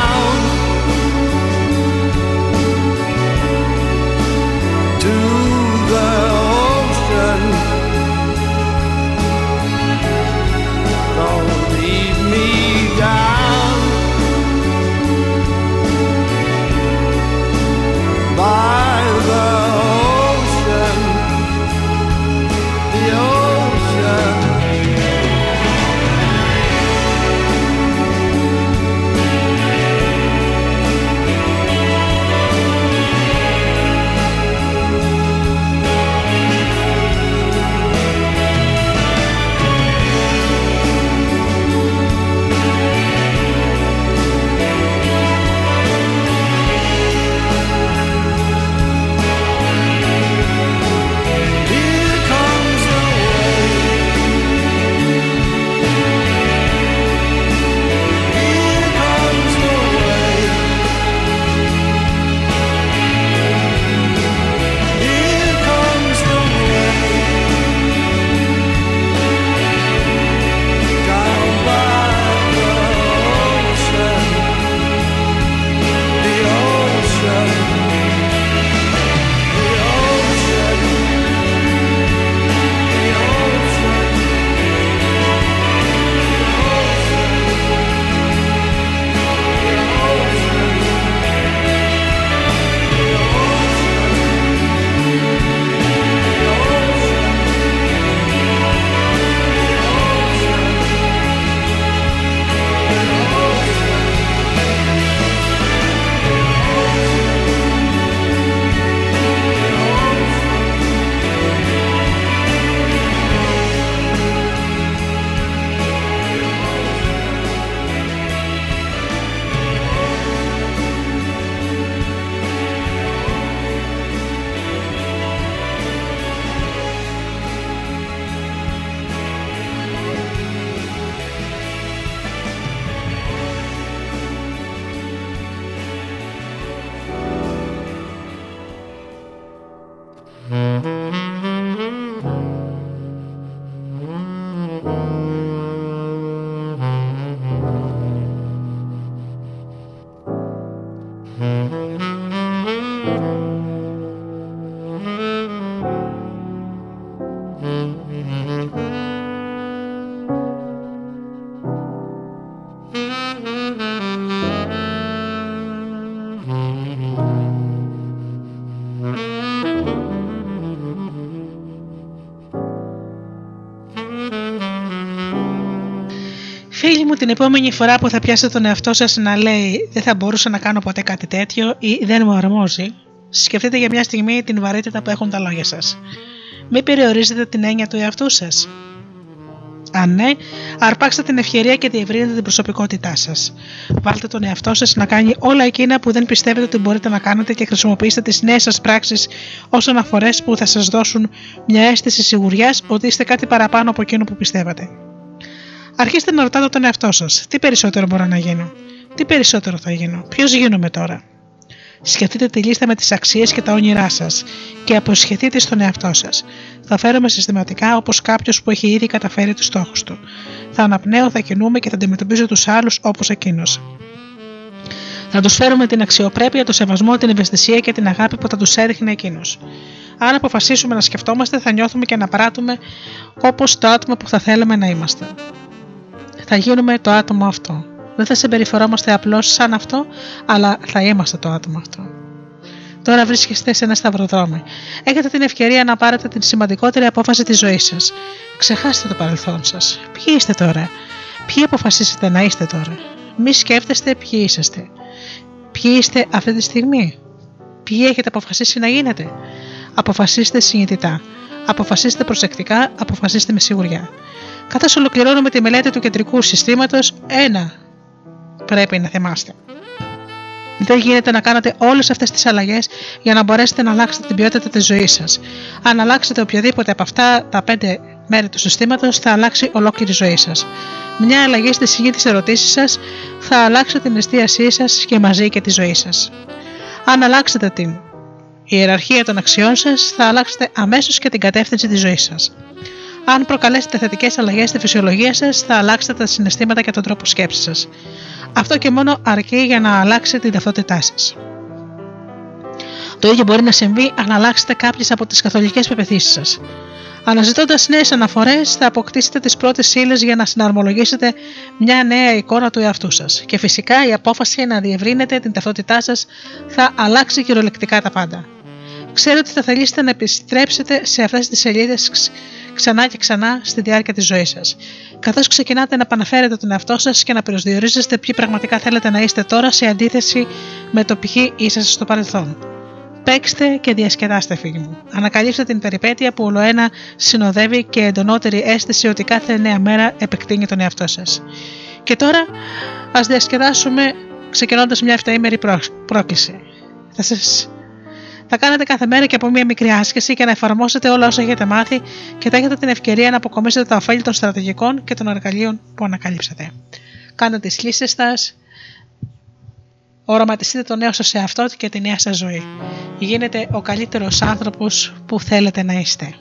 επόμενη φορά που θα πιάσετε τον εαυτό σας να λέει Δεν θα μπορούσα να κάνω ποτέ κάτι τέτοιο ή Δεν μου αρμόζει, σκεφτείτε για μια στιγμή την βαρύτητα που έχουν τα λόγια σας. Μην περιορίζετε την έννοια του εαυτού σας. Αν ναι, αρπάξτε την ευκαιρία και διευρύνετε την προσωπικότητά σας. Βάλτε τον εαυτό σας να κάνει όλα εκείνα που δεν πιστεύετε ότι μπορείτε να κάνετε και χρησιμοποιήστε τις νέες σας πράξεις ω αναφορέ που θα σας δώσουν μια αίσθηση σιγουριάς ότι είστε κάτι παραπάνω από εκείνο που πιστεύατε. Αρχίστε να ρωτάτε τον εαυτό σας: Τι περισσότερο μπορώ να γίνω, Τι περισσότερο θα γίνω, Ποιος γίνομαι τώρα; Σκεφτείτε τη λίστα με τις αξίες και τα όνειρά σας και αποσχεθείτε στον εαυτό σας. Θα φέρομαι συστηματικά όπως κάποιος που έχει ήδη καταφέρει τους στόχους του. Θα αναπνέω, θα κινούμε και θα αντιμετωπίζω τους άλλους όπως εκείνος. Θα τους φέρουμε την αξιοπρέπεια, το σεβασμό, την ευαισθησία και την αγάπη που θα τους έδειχνε εκείνος. Αν αποφασίσουμε να σκεφτόμαστε, θα νιώθουμε και να πράττουμε όπως το άτομο που θα θέλαμε να είμαστε θα γίνουμε το άτομο αυτό. Δεν θα συμπεριφερόμαστε απλώς σαν αυτό, αλλά θα είμαστε το άτομο αυτό. Τώρα βρίσκεστε σε ένα σταυροδρόμι. Έχετε την ευκαιρία να πάρετε την σημαντικότερη απόφαση της ζωής σας. Ξεχάστε το παρελθόν σας. Ποιοι είστε τώρα, Ποιοι αποφασίσετε να είστε τώρα; Μη σκέφτεστε ποιοι είσαστε. Ποιοι είστε αυτή τη στιγμή; Ποιοι έχετε αποφασίσει να γίνετε; Αποφασίστε συνειδητά. Αποφασίστε προσεκτικά. Αποφασίστε με σιγουριά. Καθώς ολοκληρώνουμε τη μελέτη του κεντρικού συστήματος, ένα πρέπει να θυμάστε. Δεν γίνεται να κάνετε όλες αυτές τις αλλαγές για να μπορέσετε να αλλάξετε την ποιότητα της ζωής σας. Αν αλλάξετε οποιοδήποτε από αυτά τα πέντε μέρη του συστήματος, θα αλλάξει ολόκληρη η ζωή σας. Μια αλλαγή στη σιγή της ερωτήσει σας θα αλλάξει την εστίασή σας και μαζί και τη ζωή σας. Αν αλλάξετε την ιεραρχία των αξιών σας, θα αλλάξετε αμέσως και την κατεύθυνση της ζωής σας. Αν προκαλέσετε θετικές αλλαγές στη φυσιολογία σας, θα αλλάξετε τα συναισθήματα και τον τρόπο σκέψης σας. Αυτό και μόνο αρκεί για να αλλάξετε την ταυτότητά σας. Το ίδιο μπορεί να συμβεί αν αλλάξετε κάποιες από τις καθολικές πεπιθήσεις σας. Αναζητώντας νέες αναφορές, θα αποκτήσετε τις πρώτες ύλες για να συναρμολογήσετε μια νέα εικόνα του εαυτού σας. Και φυσικά η απόφαση να διευρύνετε την ταυτότητά σας θα αλλάξει κυριολεκτικά τα πάντα. Ξέρω ότι θα θελήσετε να επιστρέψετε σε αυτές τις σελίδες ξανά και ξανά στη διάρκεια της ζωής σας. Καθώς ξεκινάτε να επαναφέρετε τον εαυτό σας και να προσδιορίζεστε ποιοι πραγματικά θέλετε να είστε τώρα σε αντίθεση με το ποιοι είσαστε στο παρελθόν. Παίξτε και διασκεδάστε, φίλοι μου. Ανακαλύψτε την περιπέτεια που ολοένα συνοδεύει και εντονότερη αίσθηση ότι κάθε νέα μέρα επεκτείνει τον εαυτό σας. Και τώρα ας διασκεδάσουμε ξεκινώντας μια 7 πρόκληση. Θα σας θα κάνετε κάθε μέρα και από μία μικρή άσκηση και να εφαρμόσετε όλα όσα έχετε μάθει και θα έχετε την ευκαιρία να αποκομίσετε τα ωφέλη των στρατηγικών και των εργαλείων που ανακαλύψατε. Κάντε τις λύσεις σας, οραματιστείτε το νέο σας εαυτό και τη νέα σας ζωή. Γίνετε ο καλύτερος άνθρωπος που θέλετε να είστε.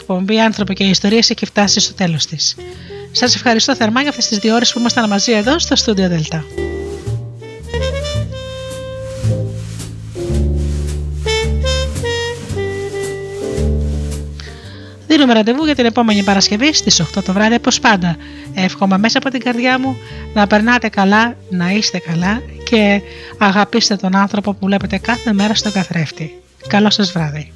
Εκπομπή Άνθρωποι και Ιστορίες έχει φτάσει στο τέλος της. Σας ευχαριστώ θερμά για αυτές τις δύο ώρες που ήμασταν μαζί εδώ στο Studio Delta. Δίνουμε ραντεβού για την επόμενη Παρασκευή στις 8 το βράδυ όπως πάντα. Εύχομαι μέσα από την καρδιά μου να περνάτε καλά, να είστε καλά και αγαπήστε τον άνθρωπο που βλέπετε κάθε μέρα στον καθρέφτη. Καλό σας βράδυ.